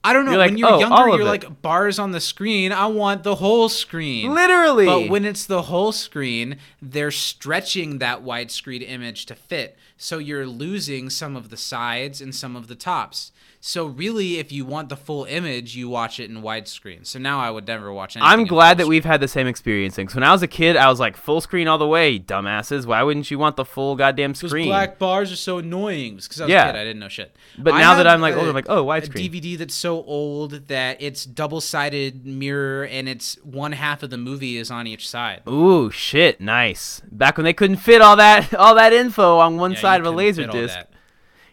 I don't know. You're like, when you're "Oh, younger, you're it." like bars on the screen. I want the whole screen. Literally. But when it's the whole screen, they're stretching that widescreen image to fit. So you're losing some of the sides and some of the tops. So really, if you want the full image, you watch it in widescreen. So now I would never watch anything. I'm glad that we've had the same experience. Because when I was a kid, I was like full screen all the way, dumbasses. Why wouldn't you want the full goddamn Those screen? black bars are so annoying. Because I was Yeah. a kid, I didn't know shit. But I now that I'm like older, I'm like, oh, widescreen. a. DVD that's so old that it's double-sided mirror and it's one half of the movie is on each side. Ooh, shit, nice. Back when they couldn't fit all that all that info on one Yeah, side of a laser disc, that.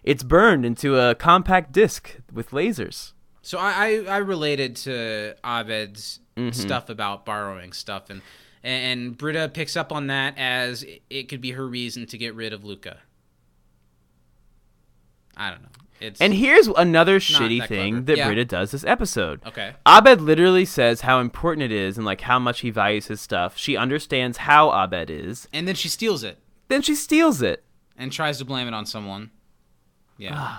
It's burned into a compact disc with lasers. So I, I, I related to Abed's Mm-hmm. stuff about borrowing stuff, and and Britta picks up on that as it could be her reason to get rid of Luka. I don't know. It's And here's another shitty that thing clever. that Yeah. Britta does this episode. okay. Abed literally says how important it is and like how much he values his stuff. She understands how Abed is. And then she steals it Then she steals it. and tries to blame it on someone. Ah. Yeah.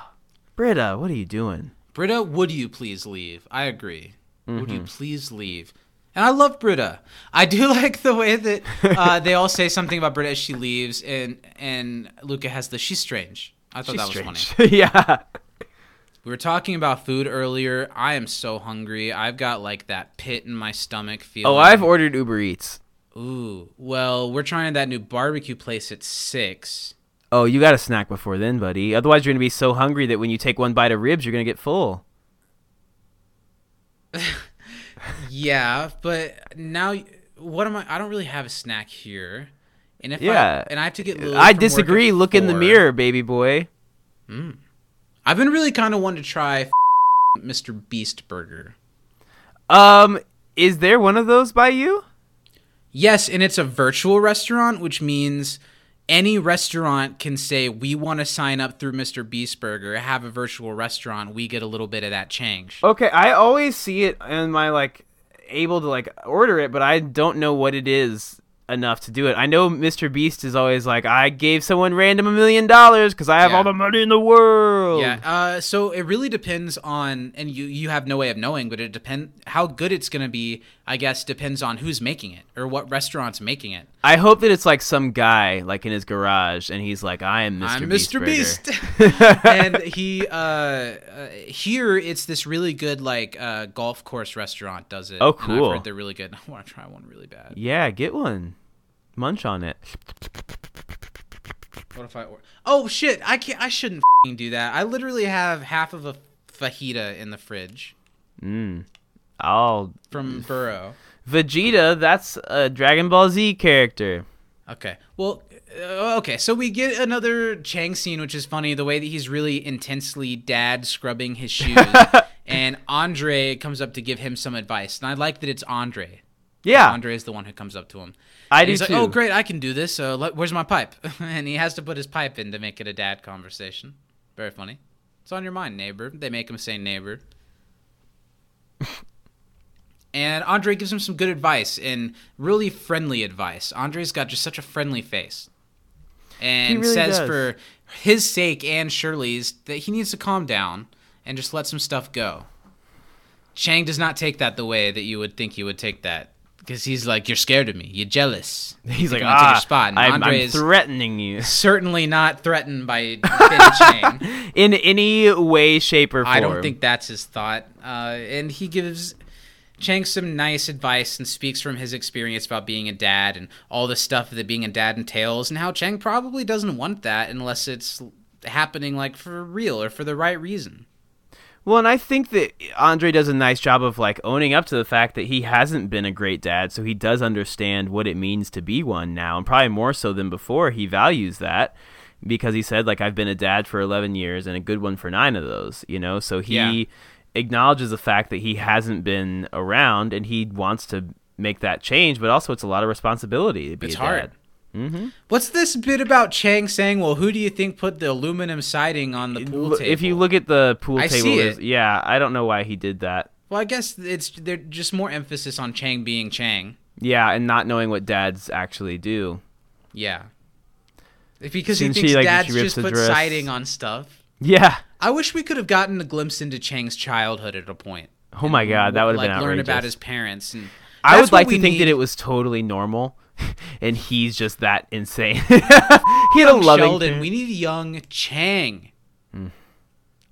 Britta, what are you doing? Britta, would you please leave? I agree. Would Mm-hmm. you please leave? And I love Britta. I do like the way that uh, they all say something about Britta as she leaves, and and Luka has the she's strange. I thought She's that was strange. funny. yeah. We were talking about food earlier. I am so hungry. I've got like that pit in my stomach feeling. Oh, I've ordered Uber Eats. Ooh. Well, we're trying that new barbecue place at six. Oh, you got to snack before then, buddy. Otherwise, you're gonna be so hungry that when you take one bite of ribs, you're gonna get full. Yeah, but now what am I? I don't really have a snack here. And if Yeah. I, and I have to get. I disagree. Look in the mirror, baby boy. I've been really kind of wanting to try Mr. Beast Burger. Um, is there one of those by you? Yes, and it's a virtual restaurant, which means any restaurant can say we want to sign up through Mr. Beast Burger, have a virtual restaurant, we get a little bit of that change. Okay, I always see it in my like able to like order it, but I don't know what it is enough to do it. I know Mr. Beast is always like, I gave someone random a million dollars because I have Yeah. all the money in the world. Yeah, uh, so it really depends on, and you you have no way of knowing, but it depend how good it's gonna be. I guess depends on who's making it or what restaurant's making it. I hope that it's like some guy like in his garage, and he's like, I am Mr. I'm Beast. Mr. Beast. and he uh, uh here it's this really good like uh golf course restaurant does it. Oh, And I've cool. heard they're really good. I want to try one really bad. Yeah, get one. Munch on it. What if I or- Oh shit, I can't I shouldn't fing do that. I literally have half of a fajita in the fridge Mm. I'll from Burrow. Vegeta. That's a Dragon Ball Z character. Okay. Well, uh, okay. So we get another Chang scene, which is funny. The way that he's really intensely dad scrubbing his shoes, and Andre comes up to give him some advice, and I like that it's Andre. Yeah, Andre is the one who comes up to him. I do he's too. like, "Oh, great, I can do this. So let, where's my pipe?" and he has to put his pipe in to make it a dad conversation. Very funny. It's on your mind, neighbor. They make him say neighbor. and Andre gives him some good advice and really friendly advice. Andre's got just such a friendly face. And really says does. for his sake and Shirley's that he needs to calm down and just let some stuff go. Chang does not take that the way that you would think he would take that. Because he's like, you're scared of me. You're jealous. He's like, You're take ah, your spot. And I'm, Andre I'm is threatening you certainly not threatened by Ben Chang. in any way, shape, or form. I don't think that's his thought. Uh, and he gives Chang some nice advice and speaks from his experience about being a dad and all the stuff that being a dad entails, and how Chang probably doesn't want that unless it's happening like for real or for the right reason. Well, and I think that Andre does a nice job of like owning up to the fact that he hasn't been a great dad, so he does understand what it means to be one now, and probably more so than before. He values that because he said like I've been a dad for 11 years and a good one for 9 of those, you know. So he Yeah. acknowledges the fact that he hasn't been around and he wants to make that change, but also it's a lot of responsibility to be It's a hard. dad. Mm-hmm. What's this bit about Chang saying, "Well, who do you think put the aluminum siding on the pool table?" If you look at the pool I table, see it. yeah, I don't know why he did that. well, I guess it's there's just more emphasis on Chang being Chang. Yeah, and not knowing what dads actually do. Yeah, because Since he she, thinks like, dads just put dress. siding on stuff. Yeah. I wish we could have gotten a glimpse into Chang's childhood at a point. Oh my god, that would have like been learn about his parents and. I would like to think that it was totally normal, and he's just that insane. he had a loving. Sheldon. We need young Chang. Hmm.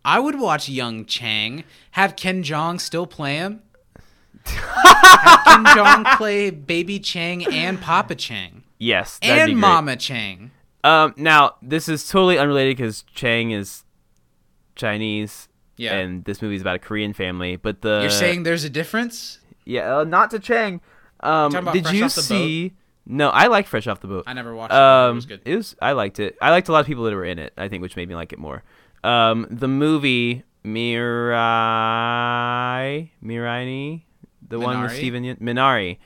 I would watch young Chang. Have Ken Jeong still play him. Have Ken Jeong play Baby Chang and Papa Chang yes, and. Mama Chang. Um, now this is totally unrelated because Chang is Chinese, Yeah, and this movie is about a Korean family. But the you're saying there's a difference? yeah, uh, not to Chang. Um, about did you the Boat? No, I like Fresh Off the Boat. I never watched it. but it Um, was good. it was. I liked it. I liked a lot of people that were in it. I think, which made me like it more. Um, the movie Mirai, Mirai, the one with Minari? Steven Yeun, Minari,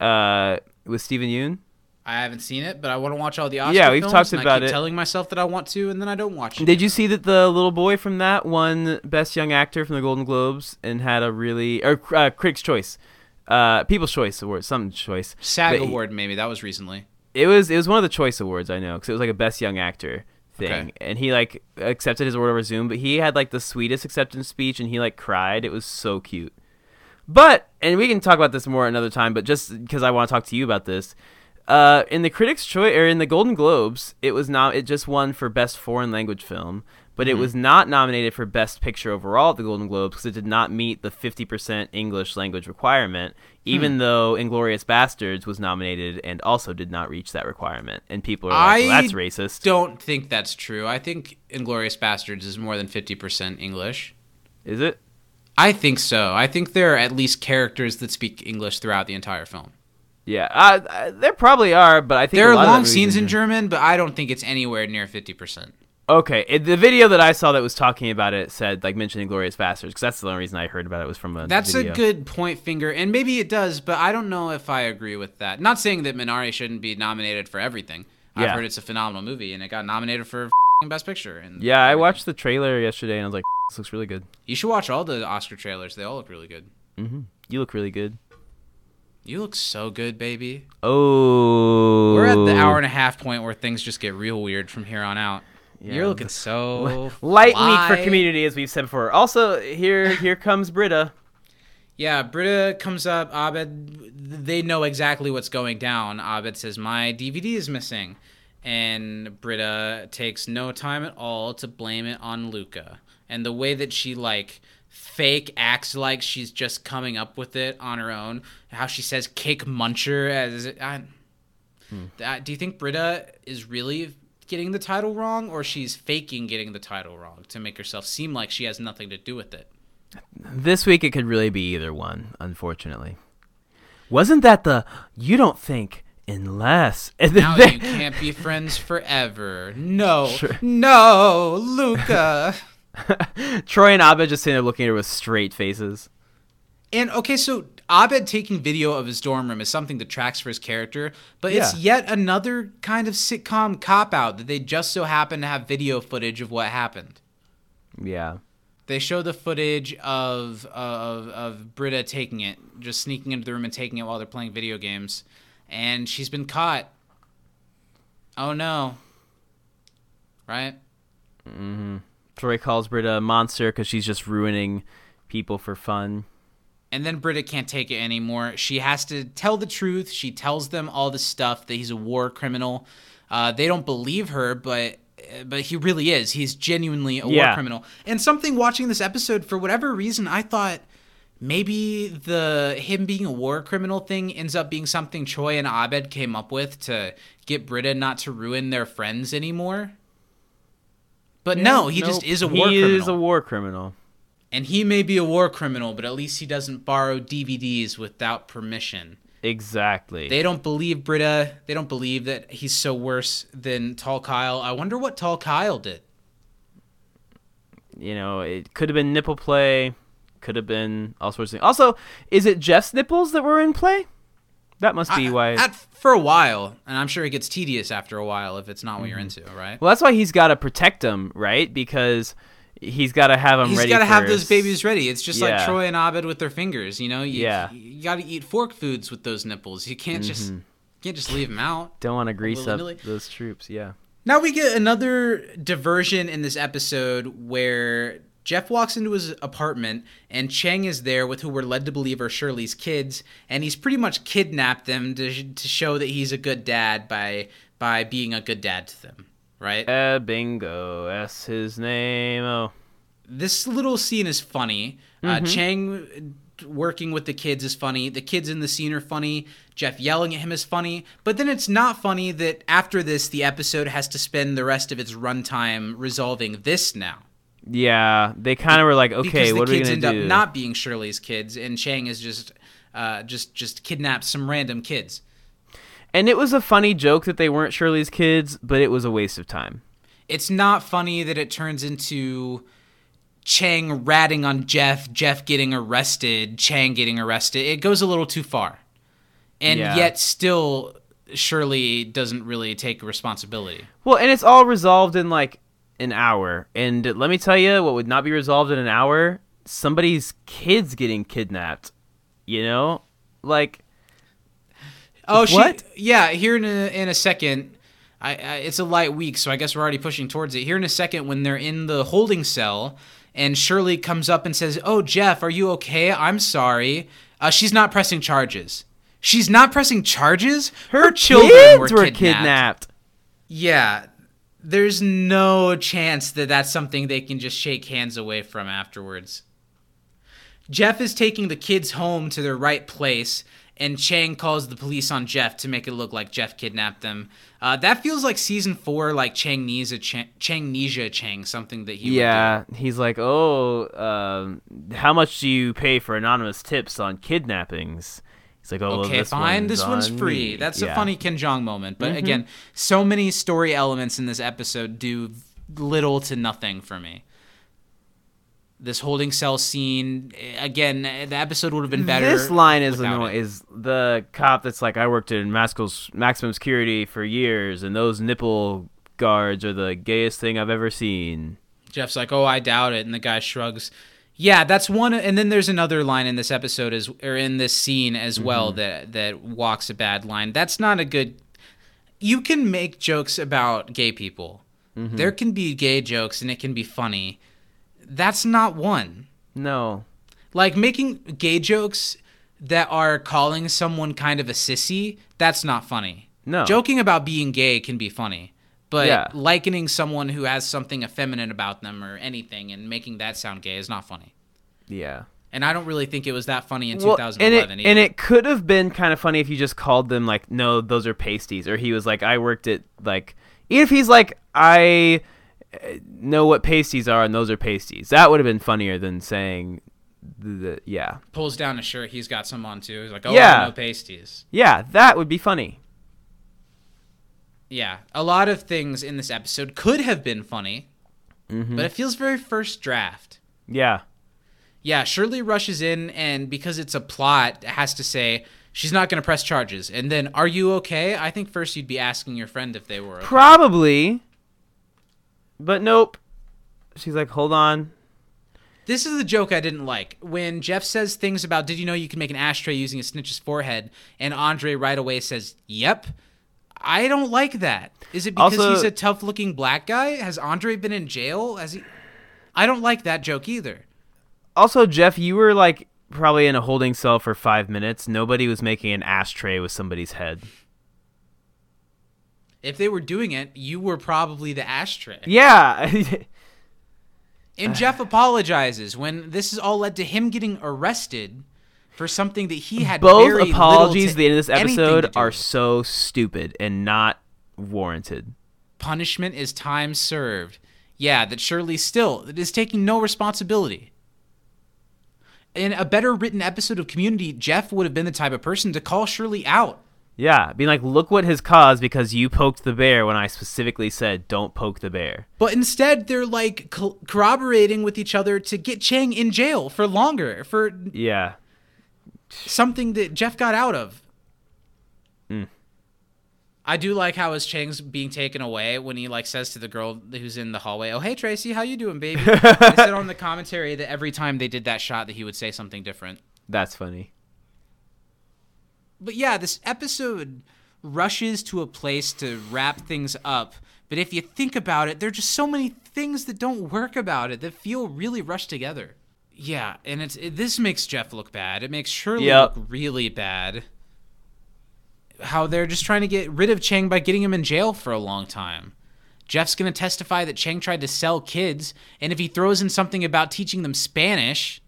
uh, with Steven Yeun. I haven't seen it, but I want to watch all the Oscar Yeah, we've films, talked about keep it. Telling myself that I want to, and then I don't watch it. Did you see that the little boy from that won Best Young Actor from the Golden Globes and had a really or uh, Critics' Choice, uh, People's Choice Award, some choice. SAG But he- award? Maybe that was recently. It was it was one of the Choice Awards I know because it was like a Best Young Actor thing, Okay. and he like accepted his award over Zoom, but he had like the sweetest acceptance speech and he like cried. It was so cute. But and we can talk about this more another time. But just because I want to talk to you about this, uh, in the Critics' Choice or in the Golden Globes, it was not. It just won for Best Foreign Language Film, but it was not nominated for Best Picture overall at the Golden Globes because it did not meet the 50% English language requirement. Even though Inglourious Basterds was nominated and also did not reach that requirement, and people are like, well, "That's racist." I Don't think that's true. I think Inglourious Basterds is more than 50% English. Is it? I think so. I think there are at least characters that speak English throughout the entire film. Yeah, uh, there probably are, but I think There are long scenes in German. German, but I don't think it's anywhere near 50%. Okay, it, the video that I saw that was talking about it said like mentioning Glorious Bastards because that's the only reason I heard about it was from a That's video. a good point finger, and maybe it does, but I don't know if I agree with that. Not saying that Minari shouldn't be nominated for everything. I've Yeah. heard it's a phenomenal movie, and it got nominated for Best Picture. And Yeah, I watched the trailer yesterday and I was like, this looks really good. You should watch all the Oscar trailers. They all look really good. Mm-hmm. You look really good. You look so good, baby. Oh, We're at the hour and a half point where things just get real weird from here on out. Yeah. You're looking so light week for. Community, as we've said before. Also, here here comes Britta. Yeah, Britta comes up. Abed, they know exactly what's going down. Abed says, "My DVD is missing," and Britta takes no time at all to blame it on Luka. And the way that she like fake acts like she's just coming up with it on her own. How she says "cake muncher" as I, hmm. I- do you think Britta is really getting the title wrong, or she's faking getting the title wrong to make herself seem like she has nothing to do with it? This week it could really be either one, unfortunately. Wasn't that the you don't think unless and Now they- you can't be friends forever. No, no, Luka. Troy and Abed just sitting there looking at her with straight faces. And okay, so Abed taking video of his dorm room is something that tracks for his character, but it's yet another kind of sitcom cop out that they just so happen to have video footage of what happened. Yeah. They show the footage of of of Britta taking it, just sneaking into the room and taking it while they're playing video games, and she's been caught. Oh no! Right? Mm-hmm. Troy calls Britta a monster because she's just ruining people for fun. And then Britta can't take it anymore. She has to tell the truth. She tells them all the stuff that he's a war criminal. Uh, they don't believe her, but but he really is. He's genuinely a war criminal. And something watching this episode, for whatever reason, I thought maybe the him being a war criminal thing ends up being something Troy and Abed came up with to get Britta not to ruin their friends anymore. But no, he just is a war he criminal. is a war criminal. And he may be a war criminal, but at least he doesn't borrow DVDs without permission. Exactly. They don't believe Britta. They don't believe that he's so worse than Tall Kyle. I wonder what Tall Kyle did. you know, it could have been nipple play, could have been all sorts of things. Also, is it Jeff's nipples that were in play? That must be I- why. At, for a while, and I'm sure it gets tedious after a while if it's not what you're Mm-hmm. into, right? well, that's why he's got to protect them, right? Because he's got to have them He's ready. He's got to have those babies ready. It's just like Troy and Abed with their fingers. You know, you, Yeah. Mm-hmm. you got to eat fork foods with those nipples. You can't just you can't just leave them out. Don't want to grease up those troops. Yeah. Now we get another diversion in this episode where Jeff walks into his apartment and Chang is there with who we're led to believe are Shirley's kids, and he's pretty much kidnapped them to, to show that he's a good dad by by being a good dad to them, right? Uh, bingo. That's his name. Oh. this little scene is funny. Uh, Chang working with the kids is funny. The kids in the scene are funny. Jeff yelling at him is funny. But then it's not funny that after this, the episode has to spend the rest of its runtime resolving this now. Yeah, they kind of were like, okay, what are we gonna do? Because the kids end up not being Shirley's kids, and Chang is just, uh, just, just kidnapped some random kids. And it was a funny joke that they weren't Shirley's kids, but it was a waste of time. It's not funny that it turns into Chang ratting on Jeff, Jeff getting arrested, Chang getting arrested. It goes a little too far. And Yeah. yet still Shirley doesn't really take responsibility. Well, and it's all resolved in like an hour. And let me tell you, what would not be resolved in an hour? Somebody's kids getting kidnapped. You know, like Oh, she, What? yeah, here in a, in a second. I, I, it's a light week, so I guess we're already pushing towards it. Here in a second, when they're in the holding cell and Shirley comes up and says, "Oh, Jeff, are you okay? I'm sorry." Uh, she's not pressing charges. She's not pressing charges. Her, children Kids were, were kidnapped. kidnapped. Yeah, there's no chance that that's something they can just shake hands away from afterwards. Jeff is taking the kids home to their right place, and Chang calls the police on Jeff to make it look like Jeff kidnapped them. Uh, that feels like season four, like Changnesia Chang, Chang Chang, something that he would do. Yeah, he's like, oh, um, how much do you pay for anonymous tips on kidnappings? He's like, oh, well, Okay, this fine. one's This one's free. me." That's Yeah. Mm-hmm. a funny Ken Jeong moment. But again, so many story elements in this episode do little to nothing for me. This holding cell scene, eh, again, eh, the episode would have been better. This line is annoying. it. Is the cop that's like, I worked in Maximum maximum security for years, and those nipple guards are the gayest thing I've ever seen. Jeff's like, "Oh, I doubt it," and the guy shrugs. Yeah, that's one. And then there's another line in this episode as or in this scene as Mm-hmm. well that that walks a bad line. That's not a good. You can make jokes about gay people. Mm-hmm. There can be gay jokes and it can be funny. That's not one. No, Like making gay jokes that are calling someone kind of a sissy. That's not funny. No. Joking about being gay can be funny. But Yeah. likening someone who has something effeminate about them or anything and making that sound gay is not funny. yeah. And I don't really think it was that funny in Well, 2011 and it, and it could have been kind of funny if you just called them like, no, those are pasties, or he was like, I worked at like, if he's like, I know what pasties are, and those are pasties. That would have been funnier than saying, the, the yeah, pulls down a shirt, he's got some on too. He's like, "Oh, Yeah. Know pasties." yeah, that would be funny. Yeah, a lot of things in this episode could have been funny, Mm-hmm. but it feels very first draft. Yeah, Yeah, Shirley rushes in, and because it's a plot, has to say she's not going to press charges. And then, are you okay? I think first you'd be asking your friend if they were okay. probably, but nope. She's like, hold on. This is the joke I didn't like. When Jeff says things about, did you know you can make an ashtray using a snitch's forehead? And Andre right away says, yep. I don't like that. Is it because Also- he's a tough looking black guy? Has Andre been in jail? Has he? I don't like that joke either. Also, Jeff, you were like probably in a holding cell for five minutes. Nobody was making an ashtray with somebody's head. If they were doing it, you were probably the ashtray. Yeah. And Jeff apologizes when this has all led to him getting arrested for something that he had Both apologies at the end of this episode are with. so stupid and not warranted. punishment is time served. Yeah, that Shirley still is taking no responsibility. In a better written episode of Community, Jeff would have been the type of person to call Shirley out. Yeah, being like, look what has caused because you poked the bear when I specifically said don't poke the bear. But instead, they're like co- corroborating with each other to get Chang in jail for longer, for Yeah. something that Jeff got out of. Hmm. I do like how his Chang's being taken away when he like says to the girl who's in the hallway, "Oh hey Tracy, how you doing, baby?" I said on the commentary that every time they did that shot, that he would say something different. That's funny. But yeah, this episode rushes to a place to wrap things up. But if you think about it, there are just so many things that don't work about it that feel really rushed together. Yeah, and it's it, this makes Jeff look bad. It makes Shirley Yep. look really bad. How they're just trying to get rid of Chang by getting him in jail for a long time. Jeff's going to testify that Chang tried to sell kids, and if he throws in something about teaching them Spanish,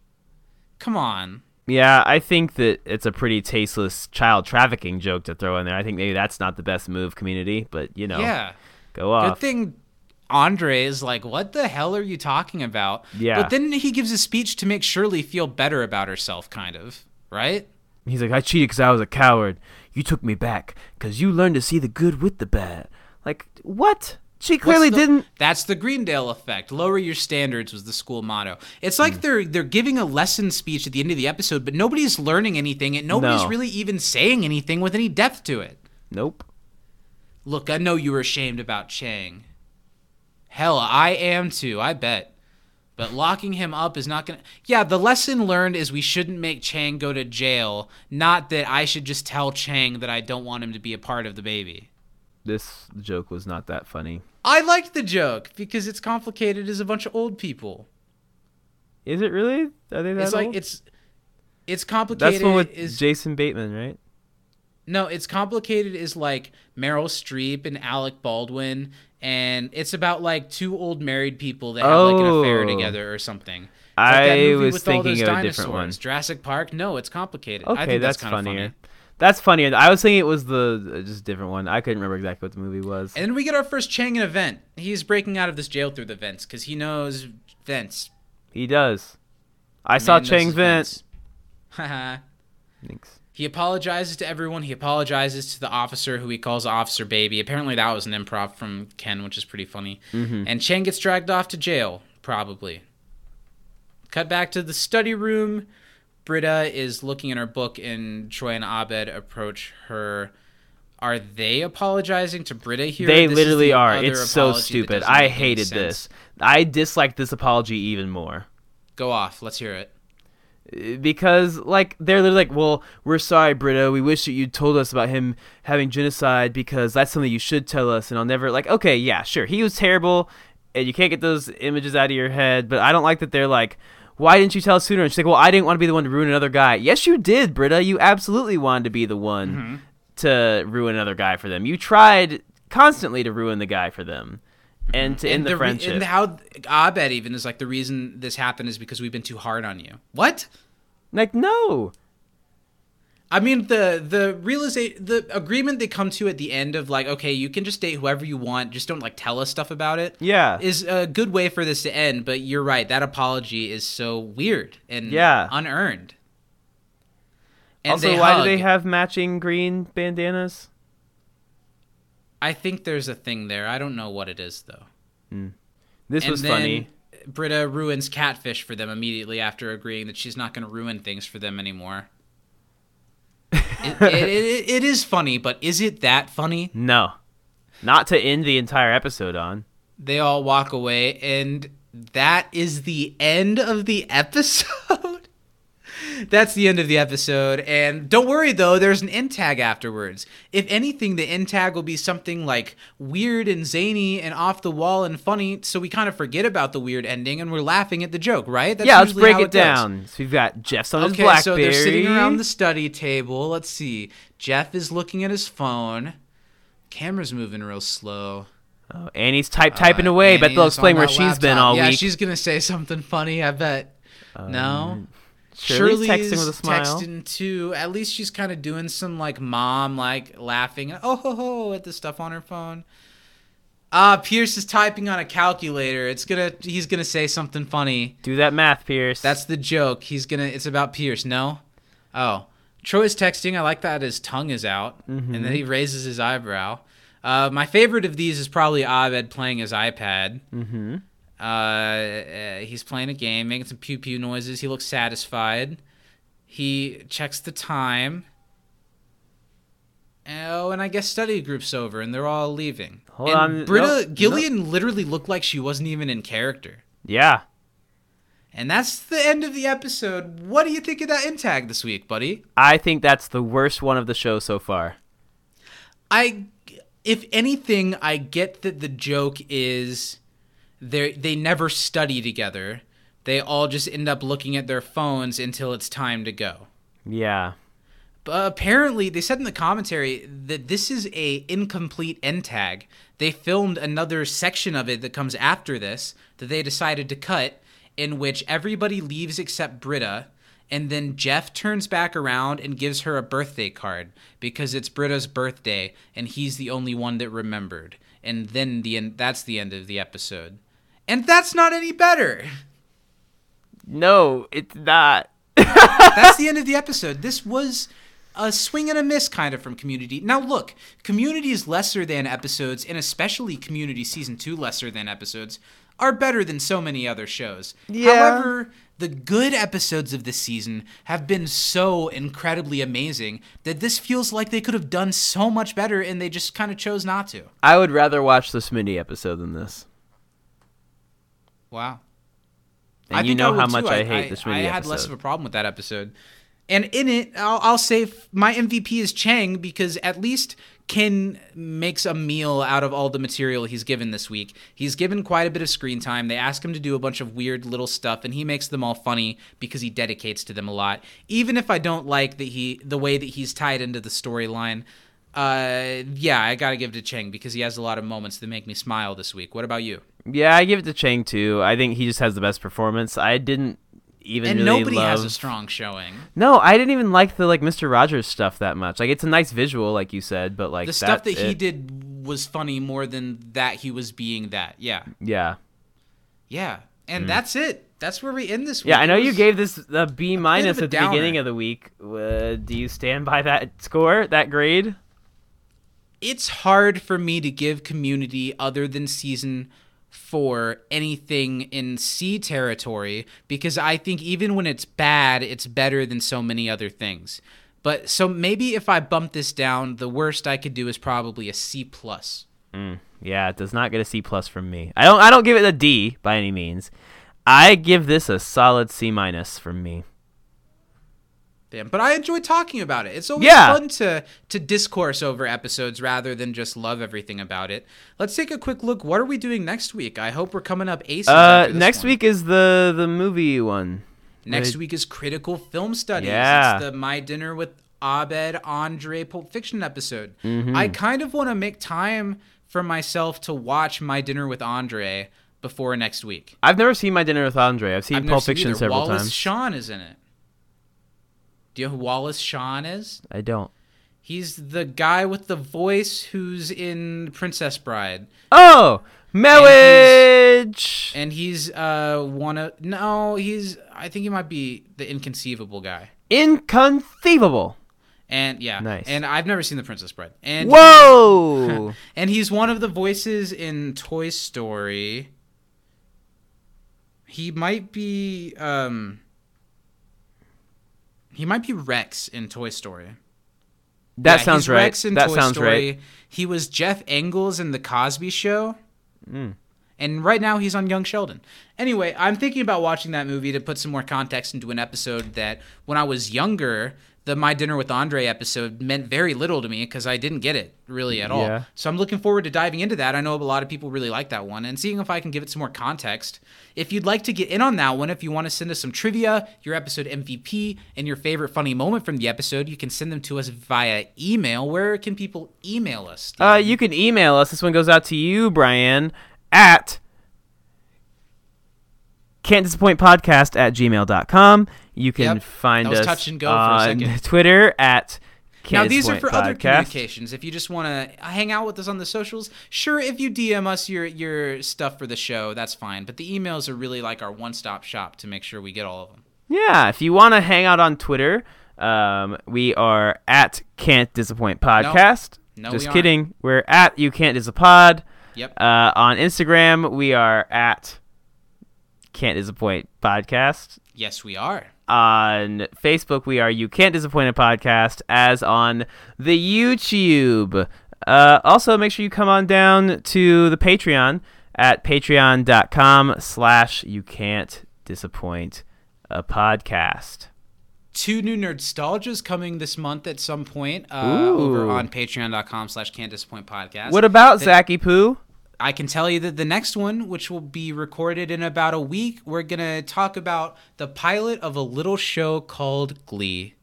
come on. Yeah, I think that it's a pretty tasteless child trafficking joke to throw in there. I think maybe that's not the best move, community, but you know, Yeah. go on. Good thing Andre is like, what the hell are you talking about? Yeah. But then he gives a speech to make Shirley feel better about herself, kind of, right? He's like, I cheated because I was a coward. You took me back because you learned to see the good with the bad. Like, what? She clearly the- didn't. That's the Greendale effect. Lower your standards was the school motto. It's like hmm. they're they're giving a lesson speech at the end of the episode, but nobody's learning anything, and nobody's No. really even saying anything with any depth to it. Nope. Look, I know you were ashamed about Chang. Hell, I am too, I bet. But locking him up is not going to. Yeah, the lesson learned is we shouldn't make Chang go to jail, not that I should just tell Chang that I don't want him to be a part of the baby. This joke was not that funny. I liked the joke because it's complicated as a bunch of old people. Is it really? Are they that It's old? like it's it's complicated. That's one with is Jason Bateman, right? no, it's complicated. Is like Meryl Streep and Alec Baldwin, and it's about like two old married people that have like an oh. affair Oh. together or something. It's like I movie was thinking of a different one. Jurassic Park. No, it's complicated. Okay, I think that's, that's, kind funnier. of funny. That's funnier. I was thinking it was the uh, just different one. I couldn't remember exactly what the movie was. And then we get our first Chang in a vent. He's breaking out of this jail through the vents because he knows vents. he does. I saw Man knows Chang his Vent. Haha. Thanks. He apologizes to everyone. He apologizes to the officer who he calls Officer Baby. Apparently, that was an improv from Ken, which is pretty funny. Mm-hmm. And Chang gets dragged off to jail, probably. Cut back to the study room. Britta is looking in her book, and Troy and Abed approach her. Are they apologizing to Britta here? They This literally the are. It's so stupid. I hated this. I dislike this apology even more. Go off. Let's hear it. because like they're literally like, well, we're sorry, Britta. We wish that you told us about him having genocide because that's something you should tell us. And I'll never like, okay, yeah, sure, he was terrible, and you can't get those images out of your head. But I don't like that they're like, why didn't you tell us sooner? And she's like, well, I didn't want to be the one to ruin another guy. Yes, you did, Britta. You absolutely wanted to be the one mm-hmm. to ruin another guy for them. You tried constantly to ruin the guy for them. Mm-hmm. And to end the, re- friendship. and how Abed even is like the reason this happened is because we've been too hard on you. What? like, no. I mean the the realization the agreement they come to at the end of like okay you can just date whoever you want just don't like tell us stuff about it Yeah. is a good way for this to end but you're right that apology is so weird and Yeah. unearned and also, why do they have matching green bandanas? I think there's a thing there I don't know what it is though hmm. This and was funny. Britta ruins catfish for them immediately after agreeing that she's not going to ruin things for them anymore. It, it, it, it is funny, but is it that funny? No, not to end the entire episode on. They all walk away, and that is the end of the episode. That's the end of the episode. And don't worry though, there's an end tag afterwards. If anything, the end tag will be something like weird and zany and off the wall and funny, so we kind of forget about the weird ending and we're laughing at the joke, right? That's yeah, let's break how it, down. So we've got Jeff's on his Okay, so they're sitting around the study table. Let's see. Jeff is looking at his phone. Camera's moving real slow. Oh, Annie's type typing Uh, away. Bet they'll explain where she's been all yeah, week. she's gonna say something funny. I bet. no. Shirley's texting with a smile. texting too. At least she's kind of doing some like mom like laughing. Oh ho ho at the stuff on her phone. Ah, Pierce is typing on a calculator. It's gonna. He's gonna say something funny. Do that math, Pierce. That's the joke. He's gonna. It's about Pierce. No. Oh, Troy's texting. I like that his tongue is out, and then he raises his eyebrow. Uh, my favorite of these is probably Abed playing his iPad. mm-hmm. Uh, uh, he's playing a game, making some pew pew noises. He looks satisfied. He checks the time. Oh, and I guess study group's over, and they're all leaving. Hold and on, Britta no, Gillian literally looked like she wasn't even in character. Yeah. And that's the end of the episode. What do you think of that in tag this week, buddy? I think that's the worst one of the show so far. I, if anything, I get that the joke is they they never study together. They all just end up looking at their phones until it's time to go. Yeah. But apparently, they said in the commentary that this is a incomplete end tag. They filmed another section of it that comes after this that they decided to cut, in which everybody leaves except Britta, and then Jeff turns back around and gives her a birthday card because it's Britta's birthday, and he's the only one that remembered. And then the end, that's the end of the episode, and that's not any better. No, it's not. That's the end of the episode. This was a swing and a miss kind of from Community. Now look, Community is lesser than episodes, and especially Community season two lesser than episodes are better than so many other shows. Yeah. However, the good episodes of this season have been so incredibly amazing that this feels like they could have done so much better and they just kind of chose not to. I would rather watch the Smitty episode than this. Wow. And you know would how much too. I hate this. Smitty I had episode. less of a problem with that episode. And in it, I'll, I'll say my MVP is Chang because at least Ken makes a meal out of all the material he's given this week. He's given quite a bit of screen time. They ask him to do a bunch of weird little stuff, and he makes them all funny because he dedicates to them a lot. Even if I don't like that he the way that he's tied into the storyline, uh, yeah, I gotta give it to Chang because he has a lot of moments that make me smile this week. What about you? Yeah, I give it to Chang too. I think he just has the best performance. I didn't even And really nobody love... has a strong showing. No, I didn't even like the like Mr. Rogers stuff that much. Like it's a nice visual, like you said, but like the stuff that that's he it. did was funny more than that he was being that. Yeah. Yeah, Yeah. And that's it. That's where we end this week. Mm. yeah. I know you gave this a B minus at the downer. beginning of the week. Uh, do you stand by that score, that grade? It's hard for me to give community other than season four anything in C territory because I think even when it's bad, it's better than so many other things. But so maybe if I bump this down, the worst I could do is probably a C plus. Hmm. Yeah, it does not get a C plus from me. I don't. I don't give it a D by any means. I give this a solid C minus from me. But I enjoy talking about it. It's always Yeah. fun to to discourse over episodes rather than just love everything about it. Let's take a quick look. What are we doing next week? I hope we're coming up aces. Uh, next one. week is the the movie one. Next week is critical film studies. Yeah. It's the My Dinner with Abed Andre Pulp Fiction episode. Mm-hmm. I kind of want to make time for myself to watch My Dinner with Andre before next week. I've never seen My Dinner with Andre. I've seen I've Pulp seen Fiction either. several Wallace times. Shawn is in it. Do you know who Wallace Shawn is? I don't. He's the guy with the voice who's in Princess Bride. Oh, marriage. And he's uh one of no, he's I think he might be the inconceivable guy. Inconceivable. And yeah, Nice. And I've never seen the Princess Bride. And Whoa. and he's one of the voices in Toy Story. He might be um he might be Rex in Toy Story. that Yeah, sounds right. Rex in that Toy sounds Story. right. He was Jeff Engels in the Cosby Show. Mm. And right now he's on Young Sheldon. Anyway, I'm thinking about watching that movie to put some more context into an episode that when I was younger, the My Dinner with Andre episode meant very little to me because I didn't get it really at all. Yeah. So I'm looking forward to diving into that. I know a lot of people really like that one and seeing if I can give it some more context. If you'd like to get in on that one, if you want to send us some trivia, your episode MVP, and your favorite funny moment from the episode, you can send them to us via email. Where can people email us? Uh, you can email us. This one goes out to you, Brian, at can't disappoint podcast at gmail.com. You can Yep. find us touch and go for a on second. Twitter at now can't these are for other communications. If you just want to hang out with us on the socials, sure. If you DM us your your stuff for the show, that's fine. But the emails are really like our one stop shop to make sure we get all of them. Yeah, if you want to hang out on Twitter, um, we are at Can't Disappoint Podcast. No, Just we aren't. kidding. We're at You Can't Disappoint. Yep. Uh, on Instagram, we are at Can't Disappoint Podcast. yes, we are. On Facebook, we are You Can't Disappoint a Podcast, as on the YouTube. Uh, also, make sure you come on down to the Patreon at patreon.com slash You Can't Disappoint a Podcast. Two new Nerdstalgias coming this month at some point uh, over on patreon.com slash can't disappoint podcast. What about That- Zacky Poo? I can tell you that the next one, which will be recorded in about a week, we're going to talk about the pilot of a little show called Glee.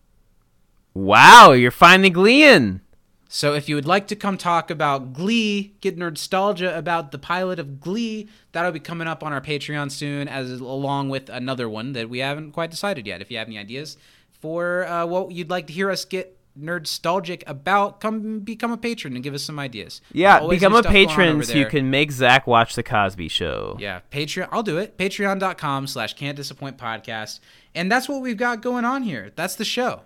Wow, you're finally gleeing. So if you would like to come talk about Glee, get nostalgia about the pilot of Glee, that'll be coming up on our Patreon soon, as along with another one that we haven't quite decided yet. If you have any ideas for uh, what you'd like to hear us get nostalgic about, come become a patron and give us some ideas. Yeah, become a stuff going on patron so you can make Zach watch the Cosby Show. Yeah, Patreon. I'll do it. Patreon.com slash can't disappoint podcast. And that's what we've got going on here. That's the show.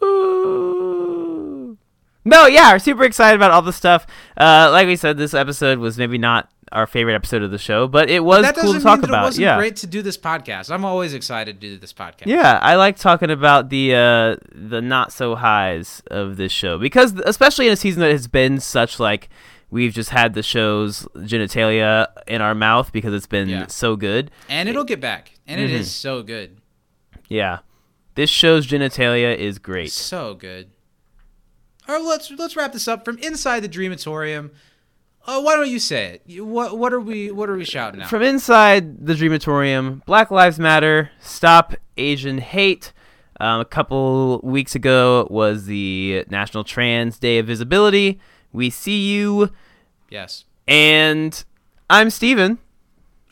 Woo. No, yeah, we're super excited about all the stuff. Uh, like we said, this episode was maybe not our favorite episode of the show, but it was that cool to talk about. it wasn't yeah, great to do this podcast. I'm always excited to do this podcast. yeah, I like talking about the uh, the not so highs of this show because, especially in a season that has been such like we've just had the show's genitalia in our mouth because it's been Yeah. so good. And it'll get back. And it Mhm. is so good. Yeah. This show's genitalia is great. So good. All right, let's let's wrap this up from inside the Dreamatorium. Uh, why don't you say it? What what are we what are we shouting out? From inside the Dreamatorium, Black Lives Matter, Stop Asian Hate. Um, a couple weeks ago was the National Trans Day of Visibility. We see you, yes. and I'm Steven.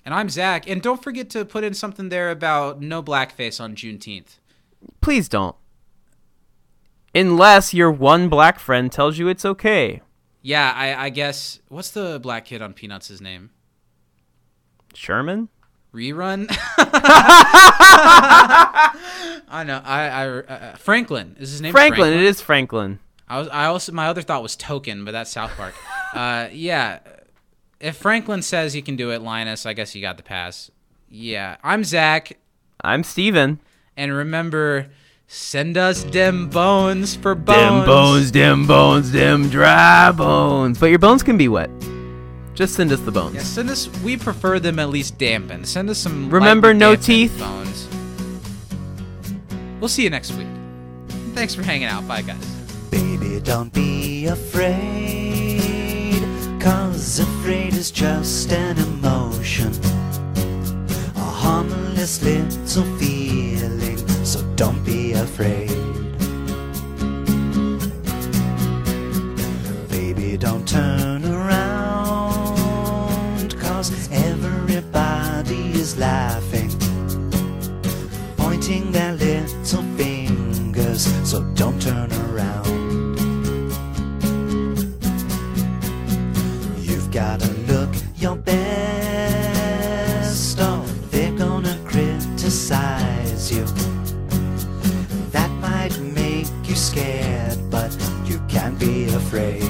And I'm Zach. And don't forget to put in something there about no blackface on Juneteenth. Please don't. Unless your one black friend tells you it's okay. Yeah, I, I guess what's the black kid on Peanuts' his name? Sherman? Rerun. I know. I, I uh, Franklin is his name. Franklin, it is Franklin. I was. I also. My other thought was Token, but that's South Park. uh, yeah. If Franklin says he can do it, Linus, I guess you got the pass. Yeah. I'm Zach, I'm Steven. and remember, send us dem bones for bones. Dem bones, dem bones, dem dry bones. But your bones can be wet. Just send us the bones. Yeah, send us. We prefer them at least dampened. Send us some. Remember, no teeth. Bones. We'll see you next week. Thanks for hanging out. Bye, guys. Baby, don't be afraid, cause afraid is just an emotion. A harmless little feeling, so don't be afraid. Baby, don't turn around, cause everybody is laughing pointing their little fingers, so don't turn around. You've look scared, but you can't be afraid.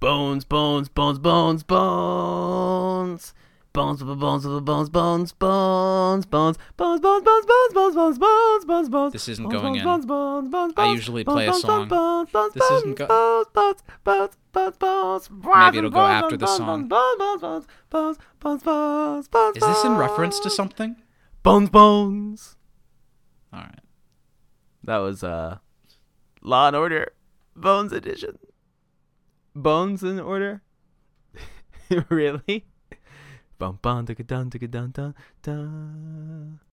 Bones, bones, bones, bones, bones. Bones, bones, bones, bones, bones, bones, bones, bones, bones, bones, bones, bones, bones, bones, bones, bones. This isn't bones, going in. bones, bones, bones, I bones, usually bones, play a bones, song. bones, bones, This bones, isn't go- bones, bones, bones, bones, bones, Maybe it'll go bones, after the bones, song. bones, bones, bones, bones, bones, bones, bones, Is this in reference to bones. something? Bones, bones. All right. That was uh, Law and Order, Bones edition. Bones in order. really? Bum bum dun dun dun dun dun.